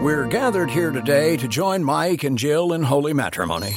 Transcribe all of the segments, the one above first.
We're gathered here today to join Mike and Jill in holy matrimony.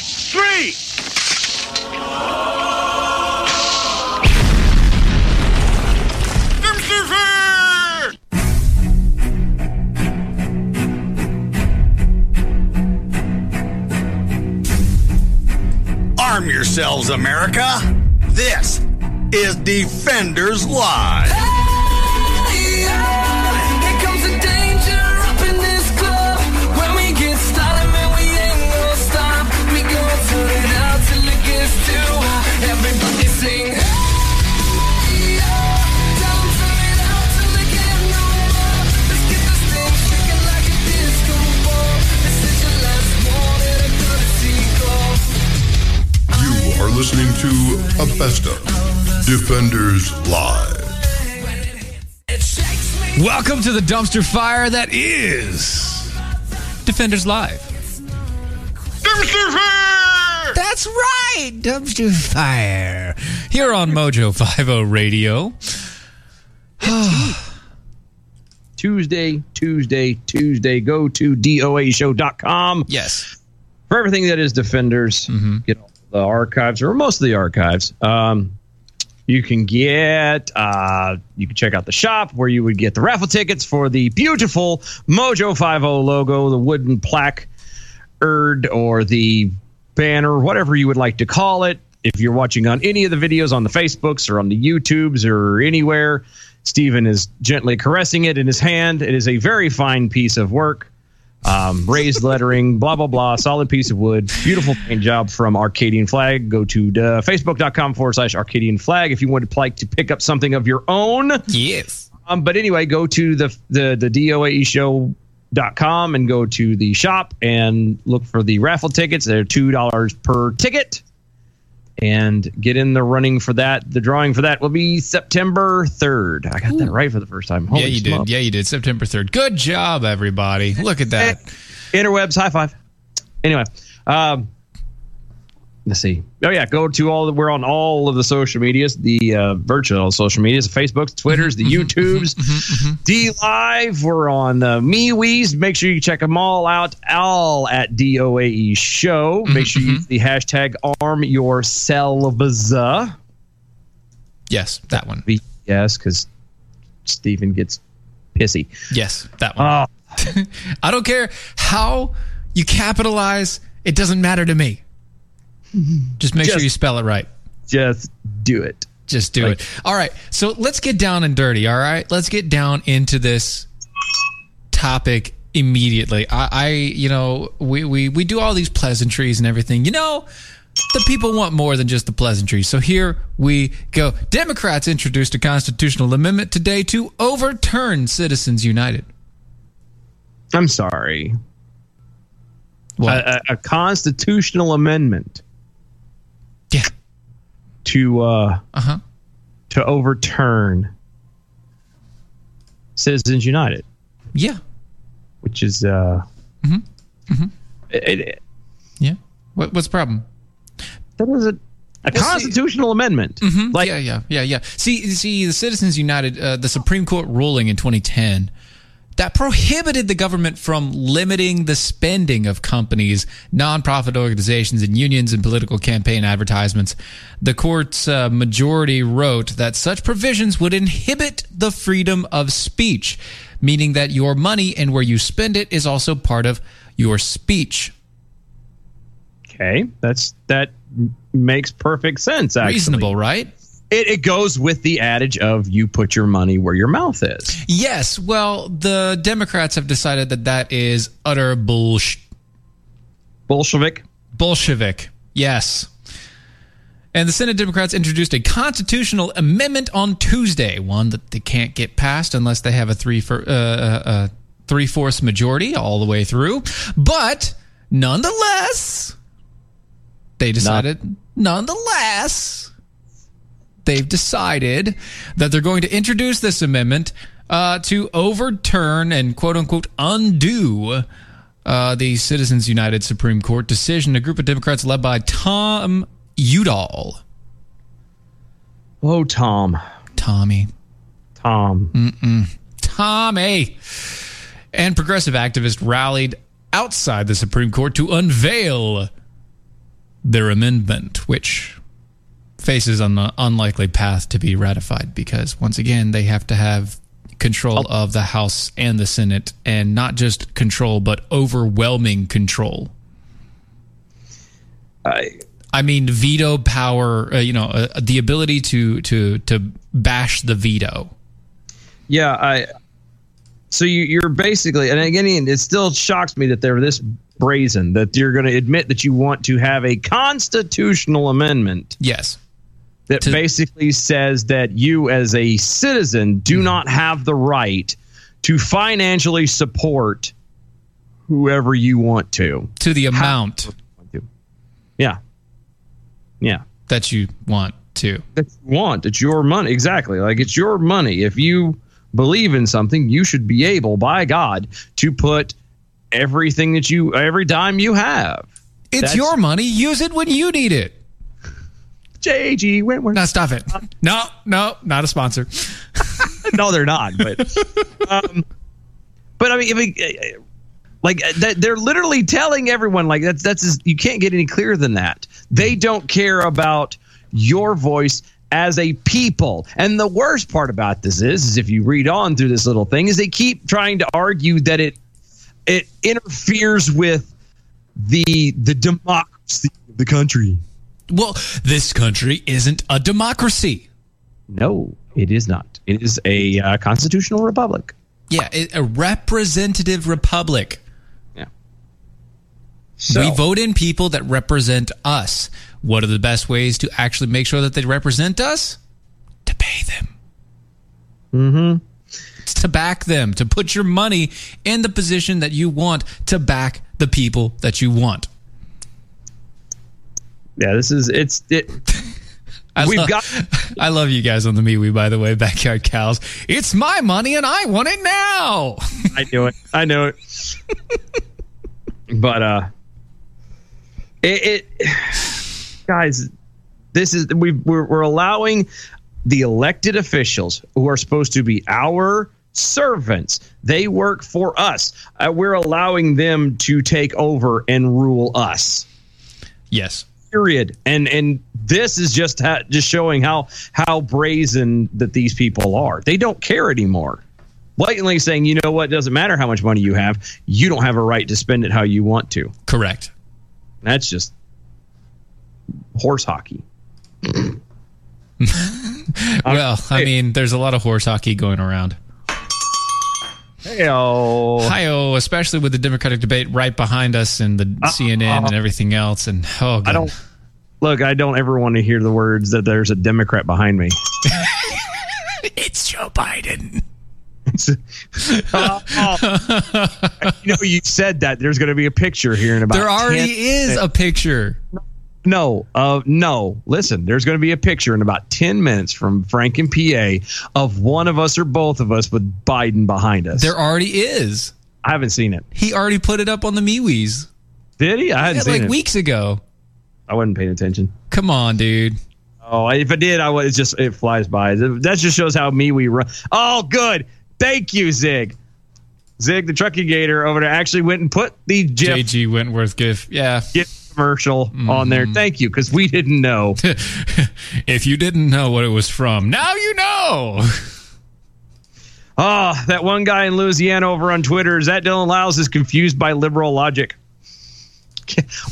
three. Arm yourselves, America. This is Defenders Live. You are listening to a best of Defenders Live. Welcome to the dumpster fire that is Defenders Live. Dumpster fire! That's right, dumpster fire. Here on Mojo 50 Radio. Tuesday, Tuesday, Tuesday. Go to doashow.com Yes. for everything that is Defenders. Get all the archives, or most of the archives. Um, you can get, uh, you can check out the shop where you would get the raffle tickets for the beautiful Mojo 50 logo, the wooden plaque, erd, or the banner, whatever you would like to call it. If you're watching on any of the videos on the Facebooks or on the YouTubes or anywhere, Stephen is gently caressing it in his hand. It is a very fine piece of work. Um, raised lettering, blah, blah, blah. Solid piece of wood. Beautiful paint job from Arcadian Flag. Go to uh, facebook.com forward slash Arcadian Flag if you would like to pick up something of your own. Yes. Um, but anyway, go to the the the DOAE show dot com and go to the shop and look for the raffle tickets. They're two dollars per ticket. And get in the running for that. The drawing for that will be September 3rd. I got that right for the first time. Holy yeah, you smokes. did. Yeah, you did. September 3rd. Good job, everybody. Look at that. interwebs high five anyway um let's see. Oh yeah. Go to all the, we're on all of the social medias the uh virtual social medias the facebooks twitters the mm-hmm, mm-hmm, youtubes mm-hmm, d live. We're on uh, MeWe's. make sure you check them all out. All at doae show. Make sure you use the hashtag arm yourselves. Yes, that one. yes because stephen gets pissy. Yes, that one. oh I don't care how you capitalize, it doesn't matter to me. Just make sure you spell it right. just do it Just do it. All right. So let's get down and dirty. All right. Let's get down into this topic immediately. I, I you know, we, we, we do all these pleasantries and everything. You know, the people want more than just the pleasantries. So here we go. Democrats introduced a constitutional amendment today to overturn Citizens United. i'm sorry What? a, a, a constitutional amendment. To uh, Uh huh. to overturn Citizens United, Yeah. which is uh, Mm-hmm. it- it- Yeah. What, what's the problem? that was a, a Well, see- constitutional amendment. Mhm. Like yeah, yeah, yeah, yeah. See, see, the Citizens United, uh, the Supreme Court ruling in 2010 that prohibited the government from limiting the spending of companies, nonprofit organizations, and unions in political campaign advertisements. The court's uh, majority wrote that such provisions would inhibit the freedom of speech, meaning that your money and where you spend it is also part of your speech. okay, that's that makes perfect sense. Actually, Reasonable, right? It, it goes with the adage of "you put your money where your mouth is." Yes, well, the Democrats have decided that that is utter bullshit. Bolshevik. Bolshevik. Yes. And the Senate Democrats introduced a constitutional amendment on Tuesday, one that they can't get passed unless they have a three for uh, uh, uh, three fourths majority all the way through. But nonetheless, they decided, nonetheless, they've decided that they're going to introduce this amendment uh, to overturn and quote unquote undo uh, the Citizens United Supreme Court decision. A group of Democrats led by Tom Udall. Oh, Tom. Tommy. Tom. Mm-mm. Tommy. And progressive activists rallied outside the Supreme Court to unveil their amendment, which faces on the unlikely path to be ratified because, once again, they have to have control of the House and the Senate, and not just control, but overwhelming control. I. I mean, veto power. Uh, you know, uh, the ability to to to bash the veto. Yeah, I. So you, you're basically, and again, it still shocks me that they're this brazen that you're going to admit that you want to have a constitutional amendment. Yes. That to, basically says that you, as a citizen, do mm-hmm. not have the right to financially support whoever you want to. To the amount. Yeah. Yeah. That you want to. That you want. It's your money. Exactly. Like it's your money. If you believe in something, you should be able, by God, to put everything that you, every dime you have. It's That's, your money. Use it when you need it. JG Wentworth. No, stop it. No, no, not a sponsor. no, they're not. But, um, but I mean, if uh, uh, like uh, they're literally telling everyone like that's that's just, you can't get any clearer than that. They don't care about your voice as a people. And the worst part about this is, is if you read on through this little thing, is they keep trying to argue that it it interferes with the the democracy of the country. Well, this country isn't a democracy. No, it is not. It is a uh, constitutional republic. Yeah, a representative republic. Yeah. So, we vote in people that represent us. What are the best ways to actually make sure that they represent us? To pay them. Mm-hmm. It's to back them, to put your money in the position that you want to back the people that you want. Yeah, this is it's it. I We've got. I love you guys on the MeWe, by the way, backyard cows. It's my money and I want it now. I knew it. I know it. but uh, it, it guys, this is we we're, we're allowing the elected officials who are supposed to be our servants. They work for us. Uh, we're allowing them to take over and rule us. Yes. Period. And and this is just ha- just showing how how brazen that these people are. They don't care anymore. Blatantly saying, you know what, it doesn't matter how much money you have, you don't have a right to spend it how you want to. Correct. That's just horse hockey. well, I mean, there's a lot of horse hockey going around. Heyo. Hiyo, especially with the Democratic debate right behind us and the uh, CNN uh, and everything else. And oh, God. I don't look. I don't ever want to hear the words that there's a Democrat behind me. it's Joe Biden. uh, oh. you know, you said that there's going to be a picture here in about. There already 10 is a picture. No, uh, no. Listen, there's going to be a picture in about 10 minutes from Frank and PA of one of us or both of us with Biden behind us. There already is. I haven't seen it. He already put it up on the MeWe's. Did he? I hadn't yeah, like it. weeks ago. I wasn't paying attention. Come on, dude. Oh, if I did, I would. It just it flies by. That just shows how me we run. Oh, good. Thank you, Zig. Zig, the trucking gator over there, actually went and put the GIF, JG Wentworth GIF. Yeah. GIF commercial mm-hmm. on there. Mm-hmm. Thank you, because we didn't know. if you didn't know what it was from, now you know. Ah, oh, that one guy in Louisiana over on Twitter is that Dylan Lyles is confused by liberal logic.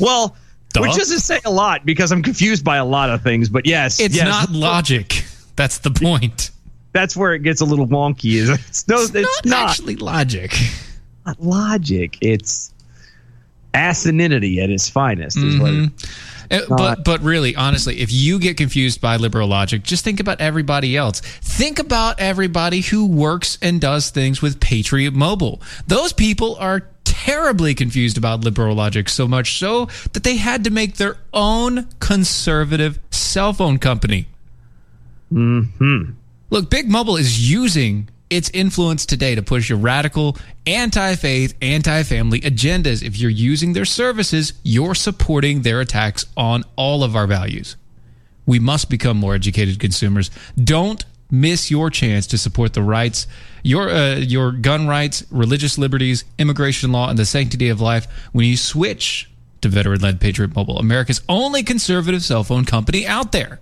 well, Duh. which doesn't say a lot because I'm confused by a lot of things. But yes, it's yes. not logic. That's the point. That's where it gets a little wonky. Is it's no, it's, it's not, not, actually logic. Not logic. It's asininity at its finest. Mm-hmm. Uh, But but really, honestly, if you get confused by liberal logic, just think about everybody else. Think about everybody who works and does things with Patriot Mobile. Those people are terribly confused about liberal logic, so much so that they had to make their own conservative cell phone company. Hmm. Look, Big Mobile is using its influence today to push your radical, anti faith, anti family agendas. If you're using their services, you're supporting their attacks on all of our values. We must become more educated consumers. Don't miss your chance to support the rights, your uh, your gun rights, religious liberties, immigration law, and the sanctity of life when you switch to veteran-led Patriot Mobile, America's only conservative cell phone company out there.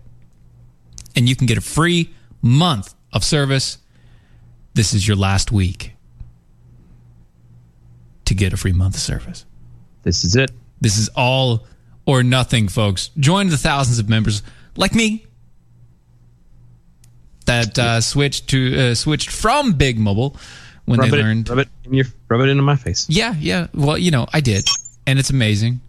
And you can get a free month of service. This is your last week to get a free month of service. This is it. This is all or nothing, folks. Join the thousands of members like me that uh, switched to uh, switched from Big Mobile when rub they it, learned. rub it, in your, rub it into my face. Yeah, yeah. Well, you know, I did, and it's amazing.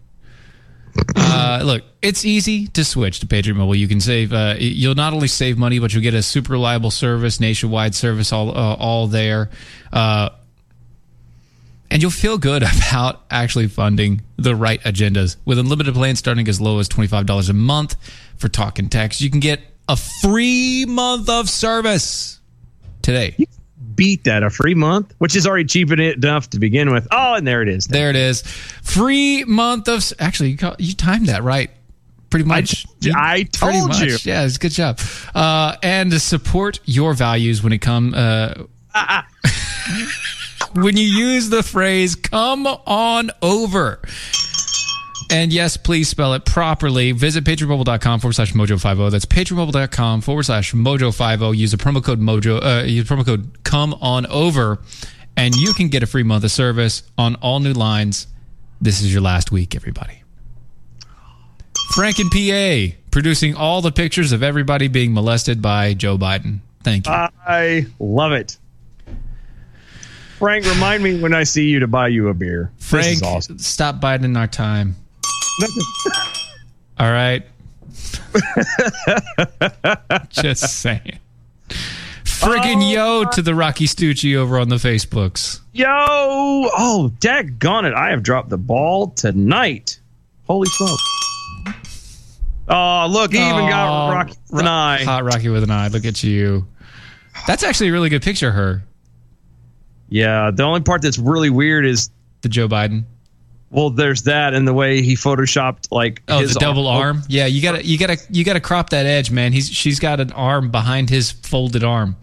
Uh, look, it's easy to switch to Patriot Mobile. You can save. Uh, you'll not only save money, but you'll get a super reliable service, nationwide service, all uh, all there, uh, and you'll feel good about actually funding the right agendas. With unlimited plans starting as low as twenty five dollars a month for talk and text, you can get a free month of service today. Beat that a free month, which is already cheap enough to begin with. Oh, and there it is. There it is. Free month of. Actually, you, call, you timed that right. Pretty much. I- I told much. you. Yeah, it's a good job. Uh, and to support your values when it come. Uh, when you use the phrase "come on over." And yes, please spell it properly. Visit patriotmobile.com forward slash mojo50. That's patriotmobile.com forward slash mojo50. Use the promo code mojo, uh, use promo code come on over, and you can get a free month of service on all new lines. This is your last week, everybody. Frank and PA producing all the pictures of everybody being molested by Joe Biden. Thank you. I love it. Frank, remind me when I see you to buy you a beer. Frank, awesome. stop biding our time. All right. Just saying. Friggin' yo oh, to the Rocky Stucci over on the Facebooks. Yo! Oh, daggone it. I have dropped the ball tonight. Holy smoke. Oh, look, he even got Oh, Rocky with an eye. Hot Rocky with an eye. Look at you. That's actually a really good picture of her, Yeah, the only part that's really weird is, the Joe Biden. Well, there's that and the way he photoshopped like Oh, his the double arm. Yeah, you gotta, you gotta, you gotta crop that edge, man. He's, she's got an arm behind his folded arm.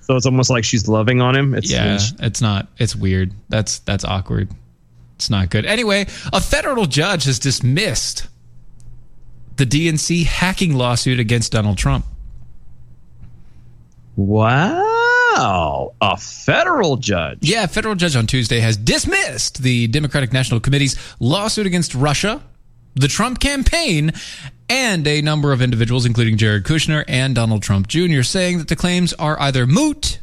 So it's almost like she's loving on him. It's Yeah, it's not. It's weird. That's that's awkward. It's not good. Anyway, a federal judge has dismissed the DNC hacking lawsuit against Donald Trump. Wow. A federal judge. Yeah, a federal judge on Tuesday has dismissed the Democratic National Committee's lawsuit against Russia, the Trump campaign, and a number of individuals, including Jared Kushner and Donald Trump Jr., saying that the claims are either moot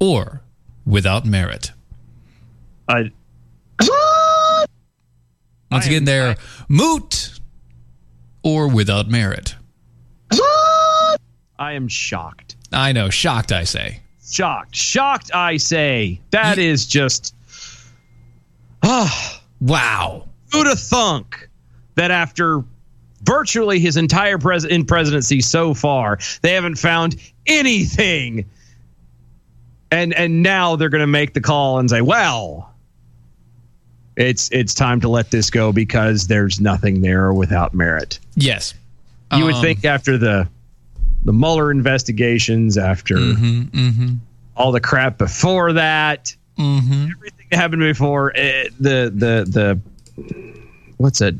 or without merit. I, Once again, they're moot or without merit. I am shocked. I know, shocked, I say. Shocked. Shocked, I say. That is just. Ah. Wow. Who'd have thunk that after virtually his entire pres- in presidency so far, they haven't found anything. And and now they're going to make the call and say, "Well, it's it's time to let this go because there's nothing there without merit." Yes. You would Um, think after the the Mueller investigations, after all the crap before that, everything that happened before, eh, the the the what's that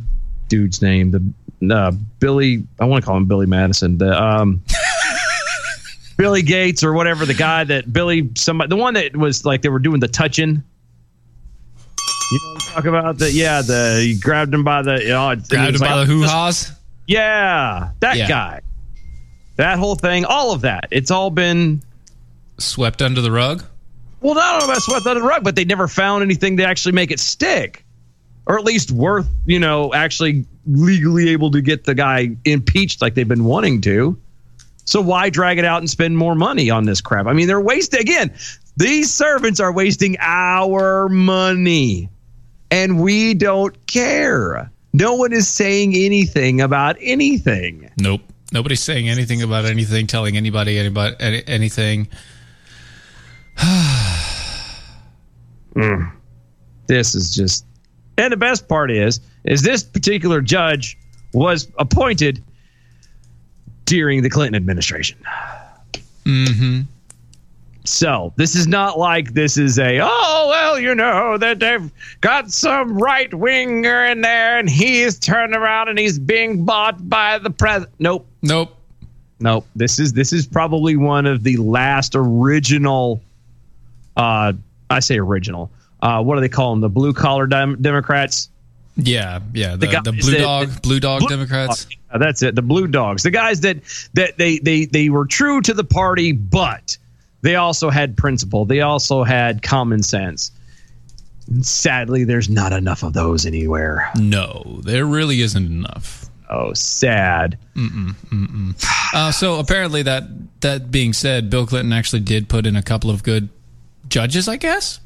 dude's name? The uh, Billy. I want to call him Billy Madison. The um. Billy Gates or whatever the guy that Billy somebody the one that was like they were doing the touching. You know what about? The yeah, the he grabbed him by the you know, Grabbed him by the hoo ha's. yeah, that Yeah. guy. That whole thing, all of that. It's all been Swept under the rug. well, not about swept under the rug, but they never found anything to actually make it stick. Or at least worth, you know, actually legally able to get the guy impeached like they've been wanting to. So why drag it out and spend more money on this crap? I mean, they're wasting again. These servants are wasting our money, and we don't care. No one is saying anything about anything. Nope. Nobody's saying anything about anything, telling anybody anybody any, anything. Mm. This is just and the best part is is this particular judge was appointed during the Clinton administration. Mm-hmm. So this is not like this is a oh well you know that they've got some right winger in there and he's turned around and he's being bought by the president. Nope, Nope. nope. This is this is probably one of the last original. Uh, I say original. Uh, what do they call them? The blue collar dem- Democrats. Yeah, yeah. The, guys the blue that- dog, blue dog Blue Democrats. Uh, that's it. The blue dogs. The guys that that they they they were true to the party, but they also had principle. They also had common sense. And sadly, there's not enough of those anywhere. No, there really isn't enough. Oh, sad. mm mm mm Uh, so apparently, that that being said, Bill Clinton actually did put in a couple of good judges, I guess.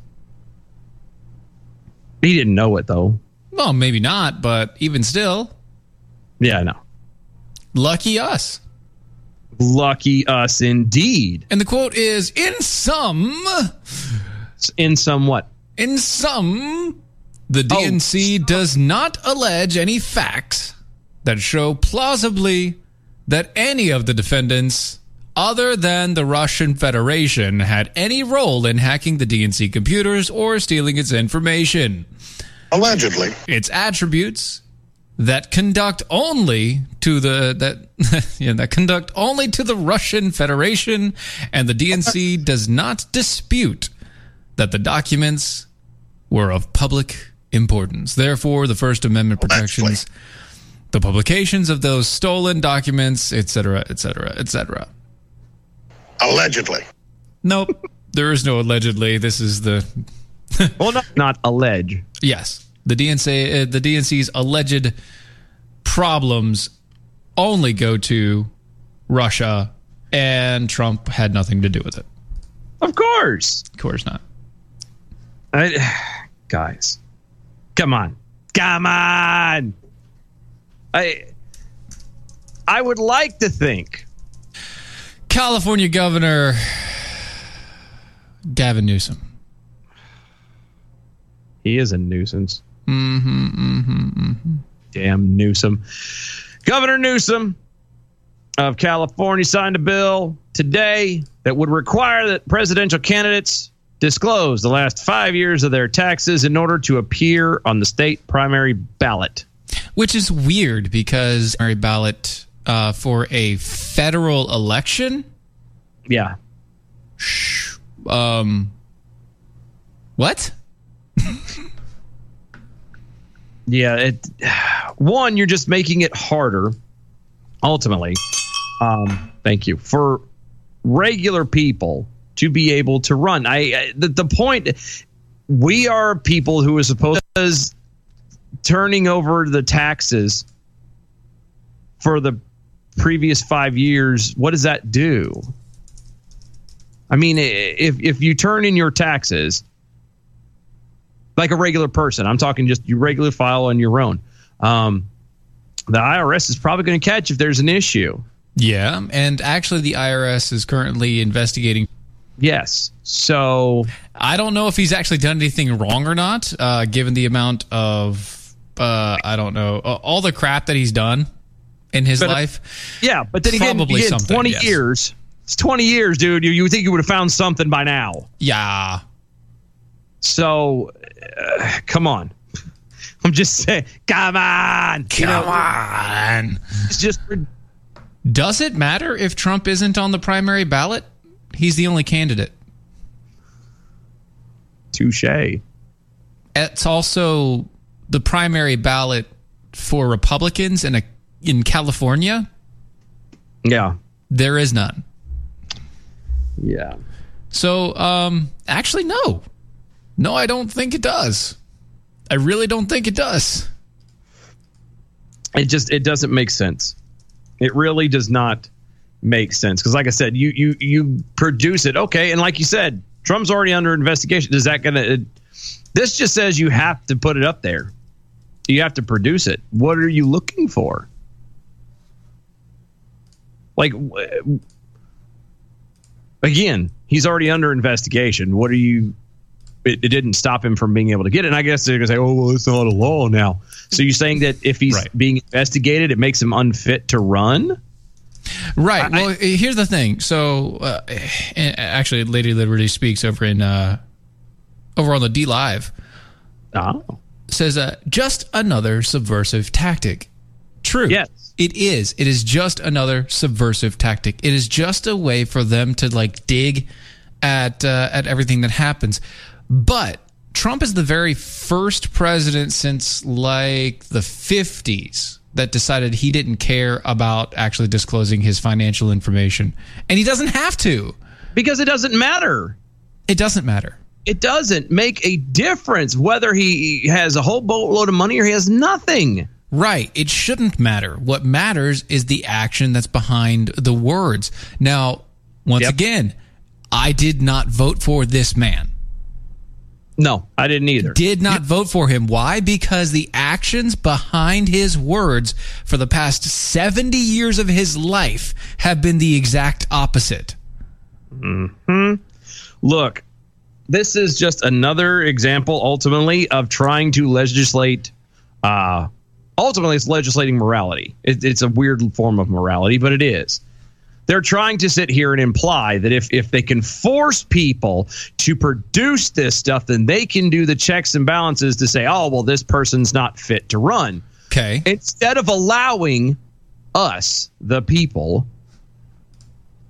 He didn't know it though. Well, maybe not, but even still, Yeah, I know. lucky us. Lucky us indeed. And the quote is: "In some, In somewhat. in some, the DNC does not allege any facts that show plausibly that any of the defendants." Other than the Russian Federation had any role in hacking the DNC computers or stealing its information. Allegedly. its attributes that conduct only to the that yeah, that conduct only to the Russian Federation and the DNC does not dispute that the documents were of public importance. Therefore, the First Amendment protections the publications of those stolen documents, etc., etc., etc. Allegedly. Nope. there is no allegedly. This is the Well, not not allege. Yes, the DNC, uh, the DNC's alleged problems only go to Russia, and Trump had nothing to do with it. Of course. Of course not. I, guys, come on, come on. I I would like to think California Governor Gavin Newsom. he is a nuisance. Mm-hmm, mm-hmm, mm-hmm. Damn Newsom. Governor Newsom of California signed a bill today that would require that presidential candidates disclose the last five years of their taxes in order to appear on the state primary ballot. Which is weird because primary ballot uh, for a federal election. Yeah. Um, what? Yeah, it one you're just making it harder ultimately. Um thank you. For regular people to be able to run. I, I the, the point we are people who are supposed to turning over the taxes for the previous 5 years, what does that do? I mean, if if you turn in your taxes like a regular person. I'm talking just your regular file on your own. Um, the IRS is probably going to catch if there's an issue. Yeah, and actually, the IRS is currently investigating. Yes. So I don't know if he's actually done anything wrong or not, uh, given the amount of uh, I don't know uh, all the crap that he's done in his But, uh, life. yeah, but then again, Probably again something, 20 yes. years. It's 20 years, dude. You, you would think you would have found something by now. Yeah, So uh, come on. I'm just saying, come on. You know, on. It's just Does it matter if Trump isn't on the primary ballot? He's the only candidate. touche. It's also the primary ballot for Republicans in a in California. Yeah. There is none. Yeah. So, um, actually, no, no, I don't think it does. I really don't think it does. it just it doesn't make sense. It really does not make sense because, like I said, you you you produce it okay, and like you said, Trump's already under investigation. Is that gonna? It, this just says you have to put it up there. You have to produce it. What are you looking for? Like, again, he's already under investigation. What are you? It, it didn't stop him from being able to get it. And I guess they're gonna say, "Oh, well, it's not a law now." So you're saying that if he's Right. being investigated, it makes him unfit to run? Right. well, here's the thing. So, uh, actually, Lady Liberty speaks over in uh, over on the D Live Oh, says uh, just another subversive tactic. True. Yes. It is. It is just another subversive tactic. It is just a way for them to like dig at uh, at everything that happens. But Trump is the very first president since like the 50s that decided he didn't care about actually disclosing his financial information. And he doesn't have to. because it doesn't matter. It doesn't matter. It doesn't make a difference whether he has a whole boatload of money or he has nothing. Right. It shouldn't matter. What matters is the action that's behind the words. Now, once Yep. again, I did not vote for this man. No, I didn't either. Did not vote for him. Why? Because the actions behind his words for the past 70 years of his life have been the exact opposite. Hmm. Look, this is just another example, ultimately, of trying to legislate. Uh, ultimately, it's legislating morality. It, it's a weird form of morality, but it is. They're trying to sit here and imply that if, if they can force people to produce this stuff, then they can do the checks and balances to say, oh, well, this person's not fit to run. Okay. Instead of allowing us, the people,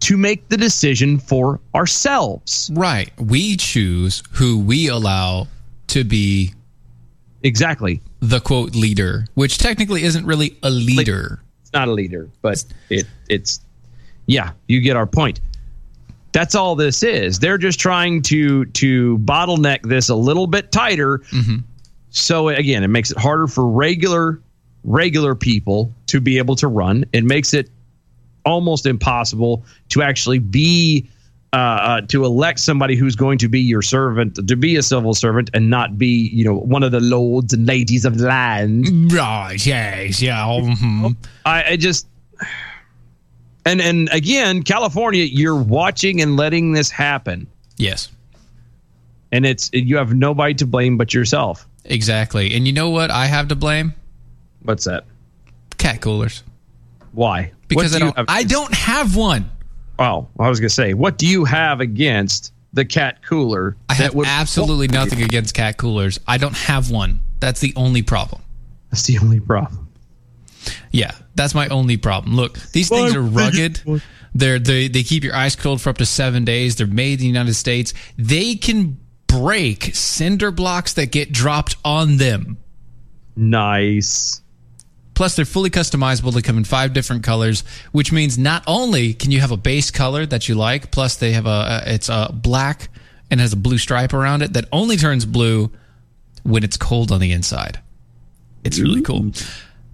to make the decision for ourselves. Right. We choose who we allow to be Exactly. the quote leader, which technically isn't really a leader. It's not a leader, but it it's yeah, you get our point. That's all this is. They're just trying to to bottleneck this a little bit tighter. Mm-hmm. So again, it makes it harder for regular regular people to be able to run. It makes it almost impossible to actually be uh, uh, to elect somebody who's going to be your servant, to be a civil servant, and not be, you know, one of the lords and ladies of the land. Right. Yes. Yeah. mhm. I, I just and and again, California, you're watching and letting this happen, Yes. and it's you have nobody to blame but yourself. Exactly. And you know what I have to blame? What's that? Cat coolers. Why? Because I do you don't have- I don't have one. Oh, I was gonna say, what do you have against the cat cooler? I have would- absolutely nothing against cat coolers. I don't have one. That's the only problem. That's the only problem. Yeah, that's my only problem. Look, these things are rugged. They're they they keep your ice cold for up to seven days. They're made in the United States. They can break cinder blocks that get dropped on them. Nice. Plus, they're fully customizable. They come in five different colors, which means not only can you have a base color that you like, plus they have a, it's a black and has a blue stripe around it that only turns blue when it's cold on the inside. It's really cool.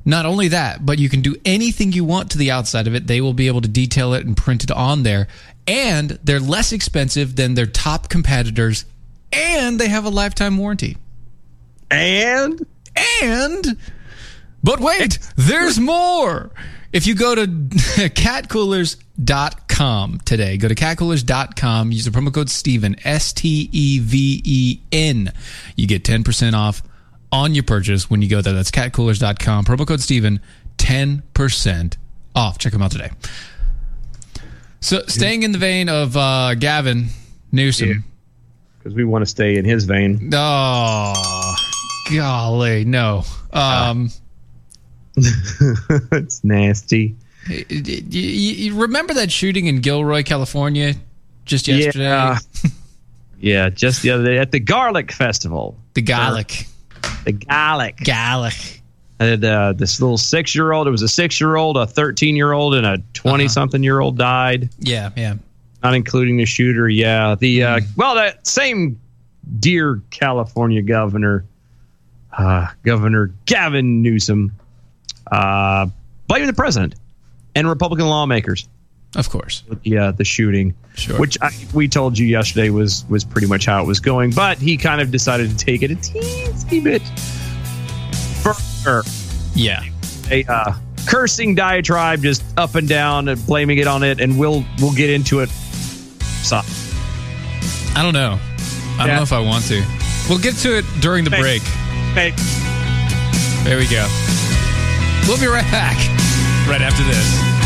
Not only that, but you can do anything you want to the outside of it. They will be able to detail it and print it on there. And they're less expensive than their top competitors. And they have a lifetime warranty. And And, but wait, there's more. If you go to catcoolers.com today, go to catcoolers.com, use the promo code Steven, S T E V E N. You get 10% off on your purchase when you go there. That's catcoolers.com, promo code Steven, 10% off. Check them out today. So, staying in the vein of uh, Gavin Newsom. because we want to stay in his vein. Oh, golly, no. Um, it's nasty. you, you- you remember that shooting in Gilroy, California, just yesterday? Yeah. Yeah, just the other day at the Garlic Festival. The Garlic. The Garlic. Gallic. And uh, this little six year old, it was a six year old, a 13 year old, and a 20 something year old died, Yeah, yeah. not including the shooter. Yeah. The, uh, well, that same dear California governor, uh, Governor Gavin Newsom, uh, blaming the president and Republican lawmakers. Of course, the uh, the shooting, Sure. which I, we told you yesterday was was pretty much how it was going, but he kind of decided to take it a teensy bit further. Yeah, a uh, cursing diatribe, just up and down, and blaming it on it, and we'll we'll get into it. So, I don't know. I don't know if I want to. We'll get to it during the Hey. break. hey, There we go. We'll be right back. Right after this.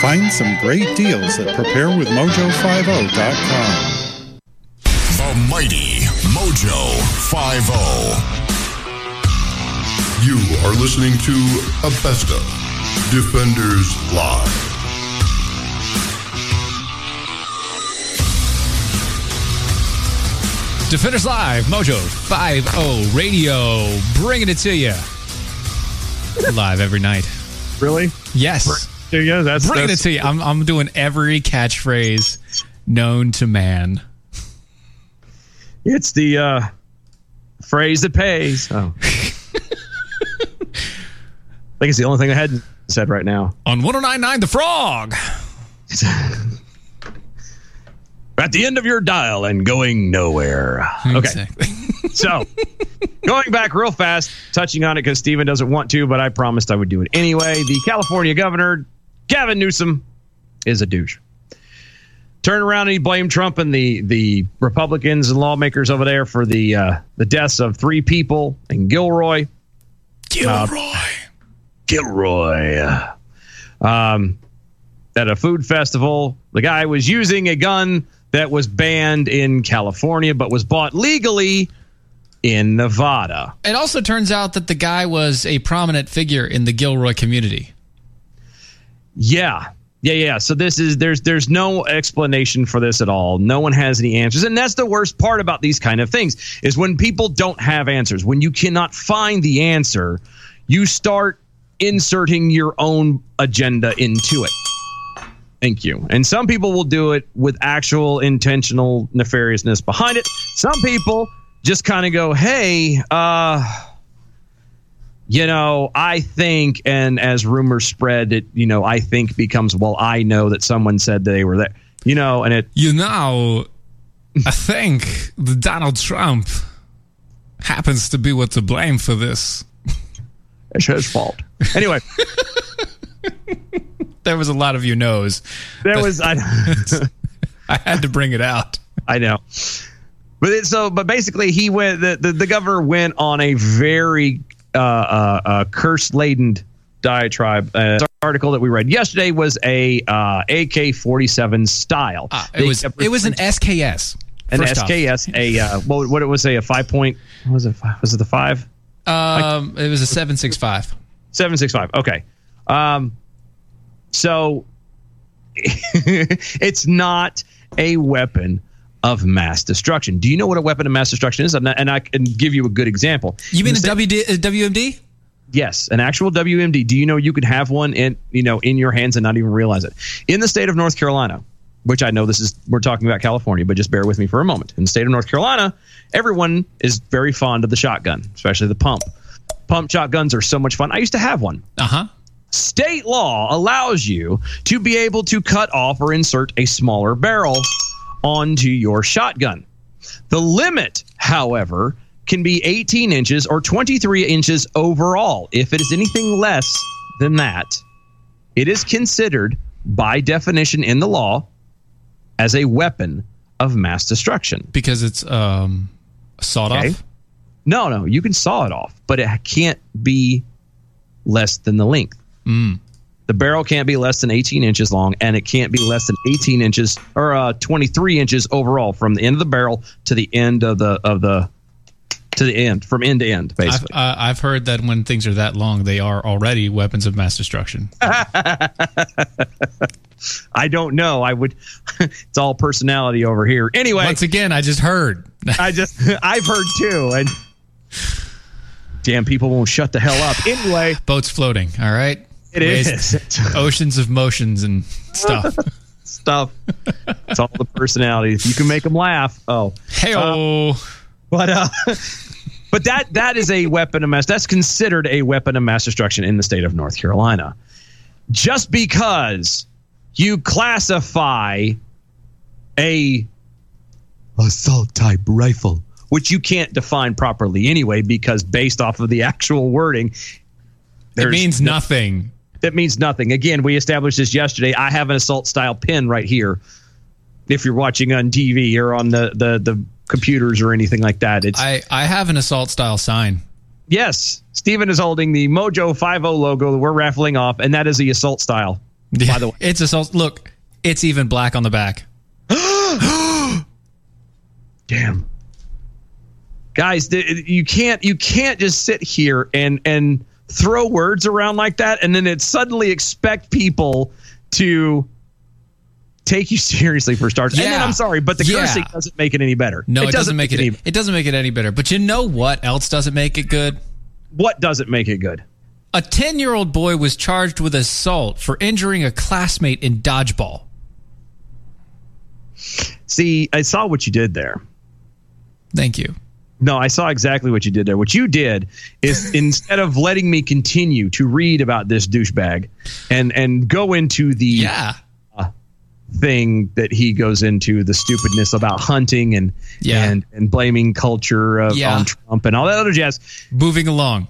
Find some great deals at preparewithmojo50.com. The mighty Mojo 50. You are listening to a best of Defenders Live. Defenders Live, Mojo 50 Radio, bringing it to you. Live every night. Really? Yes. There you go. That's bringing that's- it to you. I'm, I'm doing every catchphrase known to man. It's the uh, phrase that pays. Oh. I think it's the only thing I hadn't said right now. On 1099 The Frog. At the end of your dial and going nowhere. Okay. so, going back real fast, touching on it because Steven doesn't want to, but I promised I would do it anyway. The California governor, Gavin Newsom, is a douche. Turn around and he blamed Trump and the the Republicans and lawmakers over there for the uh, the deaths of three people in Gilroy. Gilroy. Gilroy. Um, at a food festival, the guy was using a gun that was banned in California but was bought legally in Nevada. It also turns out that the guy was a prominent figure in the Gilroy community. Yeah. Yeah, yeah. So this is there's there's no explanation for this at all. No one has any answers. And that's the worst part about these kind of things is when people don't have answers. When you cannot find the answer, you start inserting your own agenda into it. Thank you. And some people will do it with actual intentional nefariousness behind it. Some people just kind of go, "Hey, uh you know, I think, and as rumors spread, it, you know, I think becomes, well, I know that someone said they were there, you know, and it, You know, I think the Donald Trump happens to be what to blame for this. It's his fault. Anyway, there was a lot of you knows. There was, I, I had to bring it out. I know. But it, so, but basically, he went. The, the the governor went on a very uh, uh, uh, curse laden diatribe. Uh, this article that we read yesterday was a uh, AK forty seven style. Ah, it was it was an SKS. an first off. SKS. A uh, what what it was a, a five point. Was it? Five, was it the five? Um, it was a seven six five. Seven six five. Okay. Um, so it's not a weapon of mass destruction. Do you know what a weapon of mass destruction is? And I, and I can give you a good example. You mean a WD, uh, WMD? Yes, an actual WMD. Do you know you could have one in you know in your hands and not even realize it? In the state of North Carolina, which I know this is we're talking about California, but just bear with me for a moment. In the state of North Carolina, everyone is very fond of the shotgun, especially the pump. Pump shotguns are so much fun. I used to have one. Uh huh. State law allows you to be able to cut off or insert a smaller barrel onto your shotgun. The limit, however, can be 18 inches or 23 inches overall. If it is anything less than that, it is considered, by definition in the law, as a weapon of mass destruction. Because it's um, sawed Okay. off. No, no, you can saw it off, but it can't be less than the length. Mm. The barrel can't be less than 18 inches long, and it can't be less than 18 inches or uh, 23 inches overall from the end of the barrel to the end of the of the to the end, from end to end, I've, basically. uh, I've heard that when things are that long, they are already weapons of mass destruction. I don't know. I would. it's all personality over here. Anyway, Once again, I just heard. I just I've heard too, and damn, people won't shut the hell up. Anyway, Boats floating. All right. It is. oceans of motions and stuff. stuff. It's all the personalities. You can make them laugh. Oh, Hey, but uh, but that that is a weapon of mass. That's considered a weapon of mass destruction in the state of North Carolina. Just because you classify a assault type rifle, which you can't define properly anyway, because based off of the actual wording, it means no- nothing. That means nothing. Again, we established this yesterday. I have an assault style pin right here. If you're watching on TV or on the the, the computers or anything like that, it's I, I have an assault style sign. yes. Stephen is holding the Mojo 50 logo that we're raffling off, and that is the assault style. By the way, It's assault. Look, it's even black on the back. damn guys, you can't you can't just sit here and and throw words around like that, and then it suddenly expect people to take you seriously for starters. And then I'm sorry, but the Yeah. cursing doesn't make it any better. No, it, doesn't, make it. any It doesn't make it any better. But you know what else doesn't make it good? What doesn't make it good? A ten-year-old boy was charged with assault for injuring a classmate in dodgeball. See, I saw what you did there. Thank you. No, I saw exactly what you did there. What you did is instead of letting me continue to read about this douchebag and and go into the Yeah. uh, thing that he goes into, the stupidness about hunting and Yeah. and and blaming culture uh, Yeah. on Trump and all that other jazz. Moving along.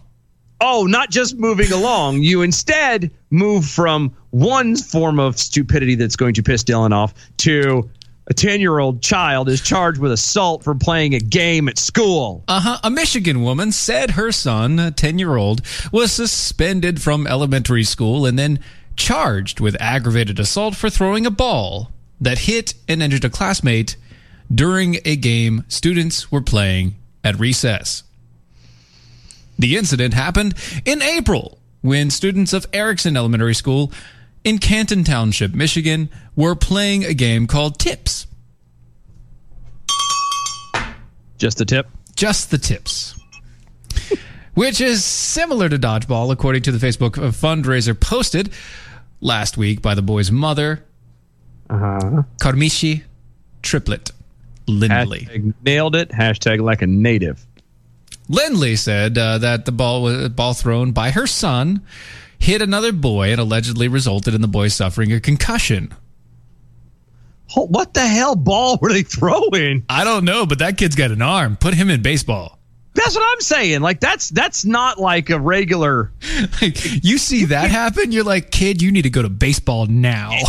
Oh, not just moving along. You instead move from one form of stupidity that's going to piss Dylan off to a 10 year old child is charged with assault for playing a game at school. Uh huh. A Michigan woman said her son, a 10 year old, was suspended from elementary school and then charged with aggravated assault for throwing a ball that hit and injured a classmate during a game students were playing at recess. The incident happened in April when students of Erikson Elementary School in Canton Township, Michigan, we were playing a game called Tips. Just the tip. Just the tips. Which is similar to dodgeball, according to the Facebook fundraiser posted last week by the boy's mother, uh-huh. Karmishi Triplet Lindley. Hashtag nailed it. Hashtag like a native. Lindley said uh, that the ball was ball thrown by her son hit another boy and allegedly resulted in the boy suffering a concussion. What the hell ball were they throwing? I don't know, but that kid's got an arm. Put him in baseball. That's what I'm saying. Like that's that's not like a regular. Like, you see that happen, you're like, kid, you need to go to baseball now.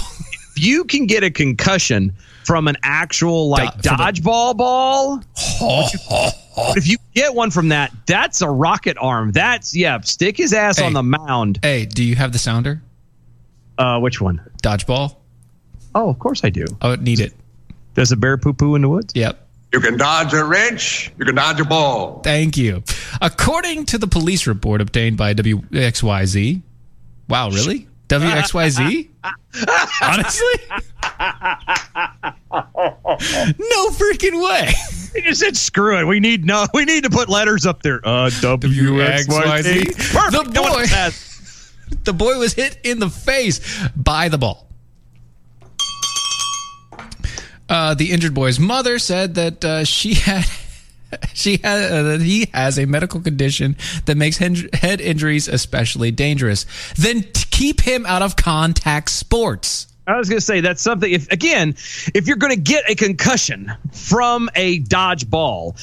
If you can get a concussion from an actual like Do- from a- dodgeball ball, But if you get one from that, that's a rocket arm. That's yeah. Stick his ass Hey. on the mound. Hey, do you have the sounder? Uh, which one? Dodgeball. Oh, of course I do. I would need it. Does a bear poo poo in the woods? Yep. You can dodge a wrench. You can dodge a ball. Thank you. According to the police report obtained by WXYZ. Wow, really? WXYZ? Honestly? No freaking way. They just said screw it. We need no. We need to put letters up there. Uh, WXYZ. WXYZ. Perfect. The boy- The boy was hit in the face by the ball. Uh, the injured boy's mother said that uh, she had she had uh, that he has a medical condition that makes hen- head injuries especially dangerous. Then t- keep him out of contact sports. I was going to say that's something. If again, if you're going to get a concussion from a dodgeball,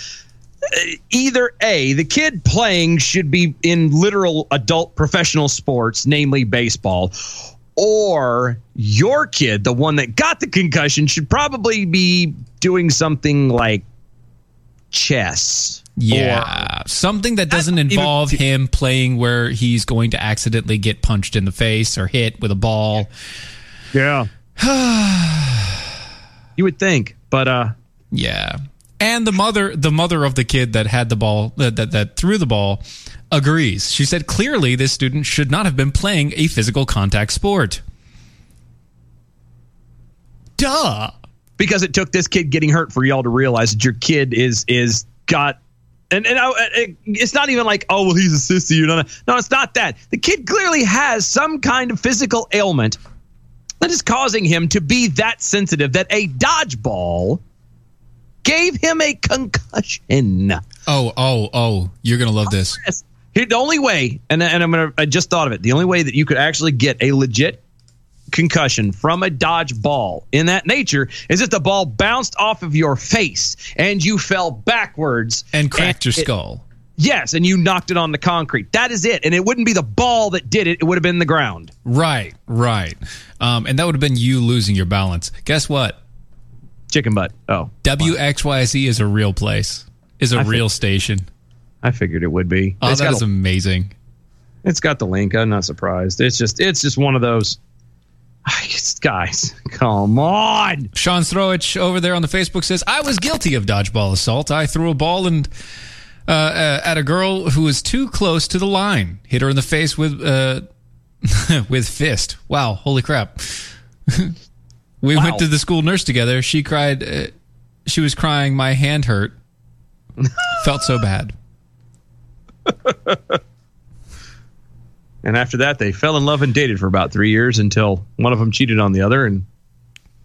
uh, either a the kid playing should be in literal adult professional sports, namely baseball, or your kid, the one that got the concussion, should probably be doing something like chess. Yeah, something that doesn't involve him playing where he's going to accidentally get punched in the face or hit with a ball. Yeah. you would think, but uh Yeah. And the mother the mother of the kid that had the ball that that, that threw the ball agrees. She said clearly this student should not have been playing a physical contact sport. Duh. because it took this kid getting hurt for y'all to realize that your kid is is got and and I, it, it's not even like oh well he's a sissy you know no it's not that the kid clearly has some kind of physical ailment that is causing him to be that sensitive that a dodgeball gave him a concussion. Oh, oh, oh, you're going to love this. Here, the only way, and, and I'm gonna, I just thought of it. The only way that you could actually get a legit concussion from a dodge ball in that nature is if the ball bounced off of your face and you fell backwards And cracked your it- skull. Yes, and you knocked it on the concrete. That is it. And it wouldn't be the ball that did it, it would have been the ground. Right, right. Um, and that would have been you losing your balance. Guess what? Chicken butt. Oh. WXYZ is a real place. Is a I real station. I figured it would be. Oh, It's that is a- amazing. It's got the link. I'm not surprised. It's just it's just one of those guys. Come on. Sean Throwich over there on the Facebook says, I was guilty of dodgeball assault. I threw a ball and uh, uh, at a girl who was too close to the line. Hit her in the face with uh, with fist. Wow, holy crap. we Wow. went to the school nurse together. She cried. Uh, she was crying. My hand hurt. Felt so bad. And after that, they fell in love and dated for about three years until one of them cheated on the other, and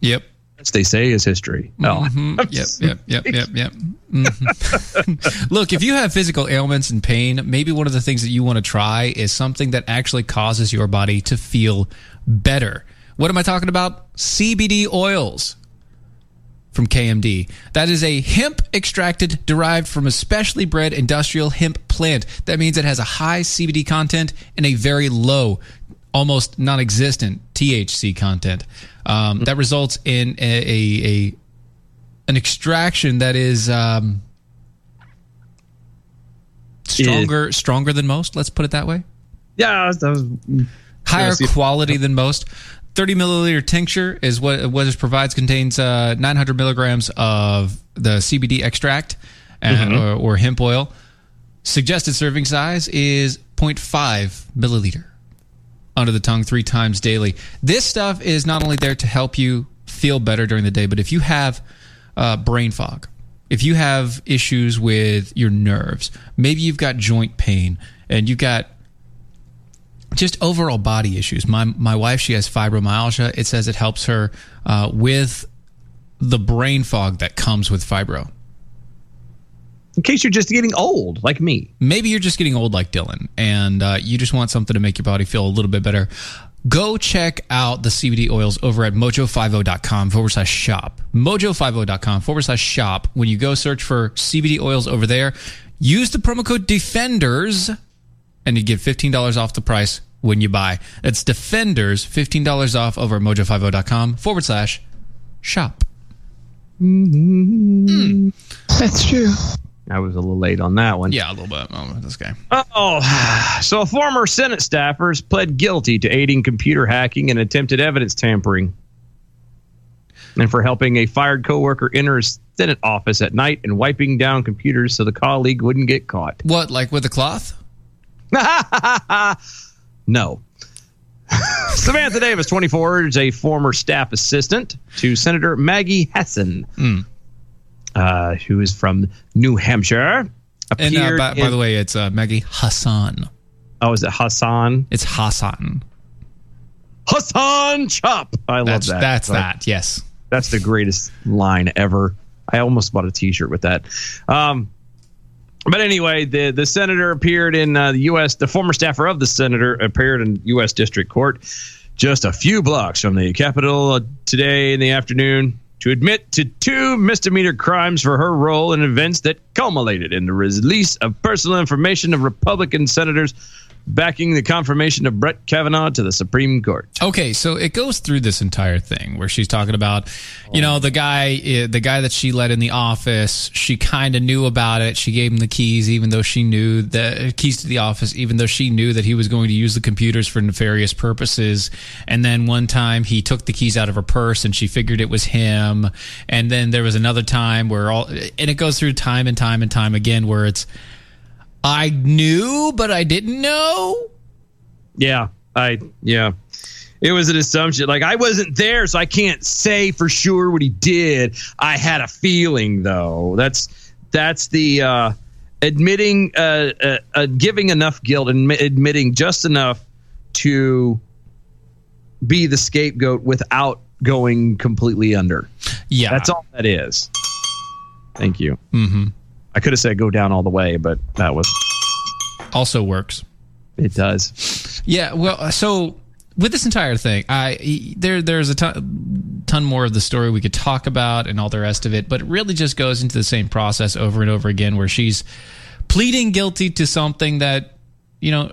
Yep. As they say, is history. Oh, Mhm. Yep, yep, yep, yep, yep. Mhm. Look, if you have physical ailments and pain, maybe one of the things that you want to try is something that actually causes your body to feel better. What am I talking about? CBD oils from KMD. That is a hemp extracted derived from a specially bred industrial hemp plant. That means it has a high CBD content and a very low, almost non existent THC content. Um, that results in a, a, a an extraction that is um, stronger stronger than most. Let's put it that way. yeah, that was Higher Yeah, quality than most. 30 milliliter tincture is what what it provides. Contains uh, 900 milligrams of the CBD extract uh, Mhm. or, or hemp oil. Suggested serving size is 0.5 milliliter under the tongue three times daily. This stuff is not only there to help you feel better during the day, but if you have uh, brain fog, if you have issues with your nerves, maybe you've got joint pain and you've got just overall body issues. My my wife, she has fibromyalgia. It says it helps her uh, with the brain fog that comes with fibro. In case you're just getting old, like me. Maybe you're just getting old like Dylan and uh, you just want something to make your body feel a little bit better. Go check out the CBD oils over at mojo50.com forward slash shop. Mojo50.com forward slash shop. When you go search for CBD oils over there, use the promo code DEFENDERS and you get $15 off the price when you buy. That's Defenders, $15 off over at mojo50.com forward slash shop. That's true. I was a little late on that one. Yeah, a little bit. Oh, this guy. Oh, so a former Senate staffers pled guilty to aiding computer hacking and attempted evidence tampering, and for helping a fired coworker enter his Senate office at night and wiping down computers so the colleague wouldn't get caught. What, like with a cloth? no. Samantha Davis, 24, is a former staff assistant to Senator Maggie Hassan, Mm. Uh, who is from New Hampshire. And uh, by, by in- the way, it's uh, Maggie Hassan. oh, is it Hassan? It's Hassan. Hassan Chop. I love That's, that. that's Like, that. Yes. That's the greatest line ever. I almost bought a T-shirt with that. Um, but anyway, the the senator appeared in uh, the U.S. The former staffer of the senator appeared in U.S. District Court just a few blocks from the Capitol uh, today in the afternoon to admit to two misdemeanor crimes for her role in events that culminated in the release of personal information of Republican senators backing the confirmation of Brett Kavanaugh to the Supreme Court. Okay, so it goes through this entire thing where she's talking about, you know, the guy, uh, the guy that she let in the office. She kind of knew about it. She gave him the keys, even though she knew the keys to the office, even though she knew that he was going to use the computers for nefarious purposes. And then one time he took the keys out of her purse, and she figured it was him. And then there was another time where all, and it goes through time and time and time again where it's, I knew, but I didn't know. Yeah, I yeah. It was an assumption. Like I wasn't there, so I can't say for sure what he did. I had a feeling though. That's that's the uh admitting uh, uh, uh giving enough guilt and admi- admitting just enough to be the scapegoat without going completely under. Yeah. That's all that is. Thank you. Mm-hmm. I could have said go down all the way, but that was Also works. it does. Yeah, well, uh, so with this entire thing, I there there's a ton, ton more of the story we could talk about and all the rest of it, but it really just goes into the same process over and over again, where she's pleading guilty to something that you know.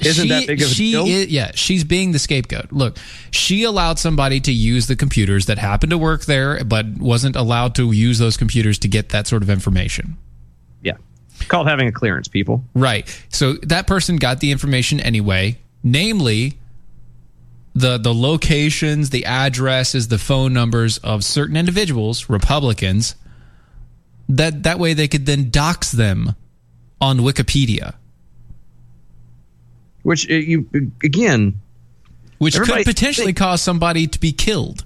Isn't that big of a she deal? is- yeah, she's being the scapegoat. Look, she allowed somebody to use the computers that happened to work there, but wasn't allowed to use those computers to get that sort of information. Yeah. Called having a clearance, people. Right. So that person got the information anyway, namely the the locations, the addresses, the phone numbers of certain individuals, Republicans. That that way they could then dox them on Wikipedia, Which uh, you again, which could potentially cause somebody to be killed.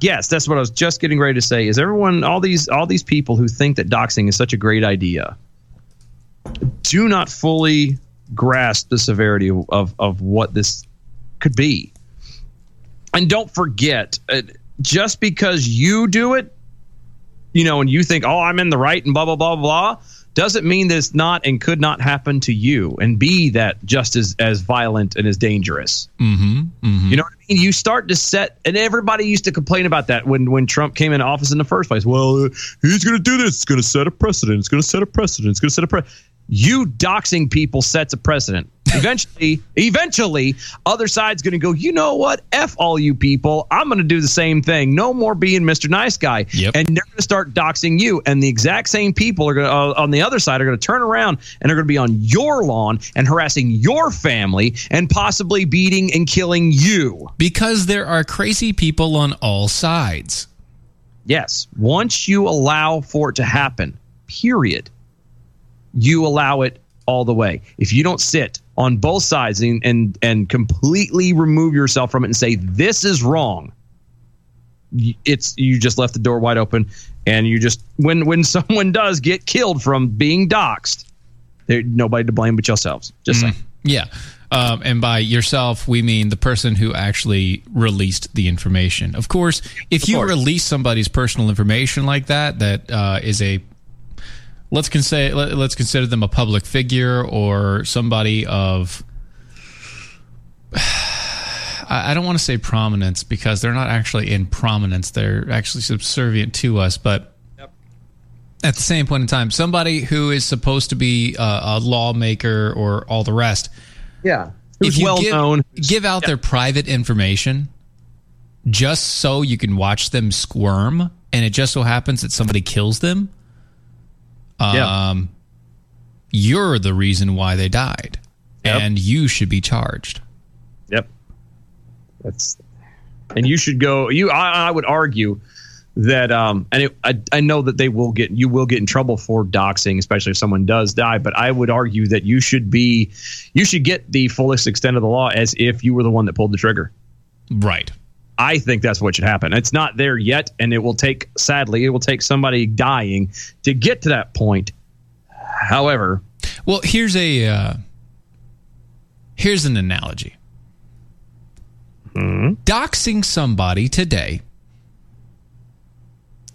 yes, that's what I was just getting ready to say. Is everyone all these all these people who think that doxing is such a great idea do not fully grasp the severity of of, of what this could be. And don't forget, uh, just because you do it, you know, and you think, "Oh, I'm in the right," and blah blah blah blah, doesn't mean that it's not and could not happen to you and be that just as as violent and as dangerous. Mm-hmm. You know what I mean? You start to set, and everybody used to complain about that when when Trump came into office in the first place. Well, uh, he's going to do this. It's going to set a precedent. It's going to set a precedent. It's going to set a pre. You doxing people sets a precedent. Eventually, eventually, other side's going to go. You know what? F all you people. I'm going to do the same thing. No more being Mr. Nice Guy. Yep. And they're going to start doxing you. And the exact same people are going to uh, on the other side are going to turn around and are going to be on your lawn and harassing your family and possibly beating and killing you. Because there are crazy people on all sides. Yes. Once you allow for it to happen, period, you allow it all the way. If you don't sit on both sides and and, and completely remove yourself from it and say this is wrong, it's you just left the door wide open and you just when when someone does get killed from being doxxed, there's nobody to blame but yourselves. Just saying. Yeah. Um, and by yourself, we mean the person who actually released the information. Of course, if you release somebody's personal information like that, that uh, is a let's consider let, let's consider them a public figure or somebody of I don't want to say prominence because they're not actually in prominence; they're actually subservient to us, but at the same point in time, somebody who is supposed to be uh, a lawmaker or all the rest, Yeah. if Who's you well give, known. give out their private information just so you can watch them squirm, and it just so happens that somebody kills them, Yeah. Um, you're the reason why they died, and you should be charged. Yep. That's and you should go. You, I, I would argue that, um, and it, I, I know that they will get you will get in trouble for doxing, especially if someone does die. But I would argue that you should be, you should get the fullest extent of the law as if you were the one that pulled the trigger. Right. I think that's what should happen. It's not there yet, and it will take. Sadly, it will take somebody dying to get to that point. However, Well, here's a uh, here's an analogy. Doxing somebody today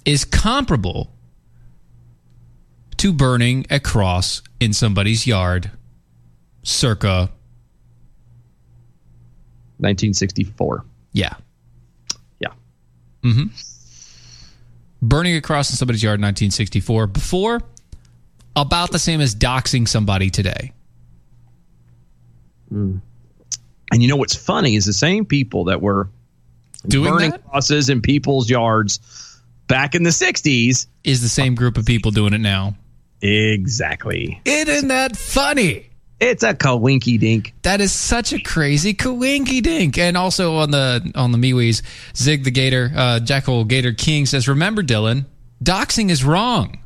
is comparable to burning a cross in somebody's yard circa 1964. Yeah. Yeah. Hmm Burning a cross in somebody's yard in 1964. Before, about the same as doxing somebody today. And you know what's funny is the same people that were Doing burning that? crosses in people's yards back in the 60s is the same group of people doing it now. Exactly. Isn't that funny? It's a kawinky dink. That is such a crazy kawinky dink. And also on the on the MeWe's, Zig the Gator, uh, Jackal Gator King says, "Remember, Dylan, doxing is wrong,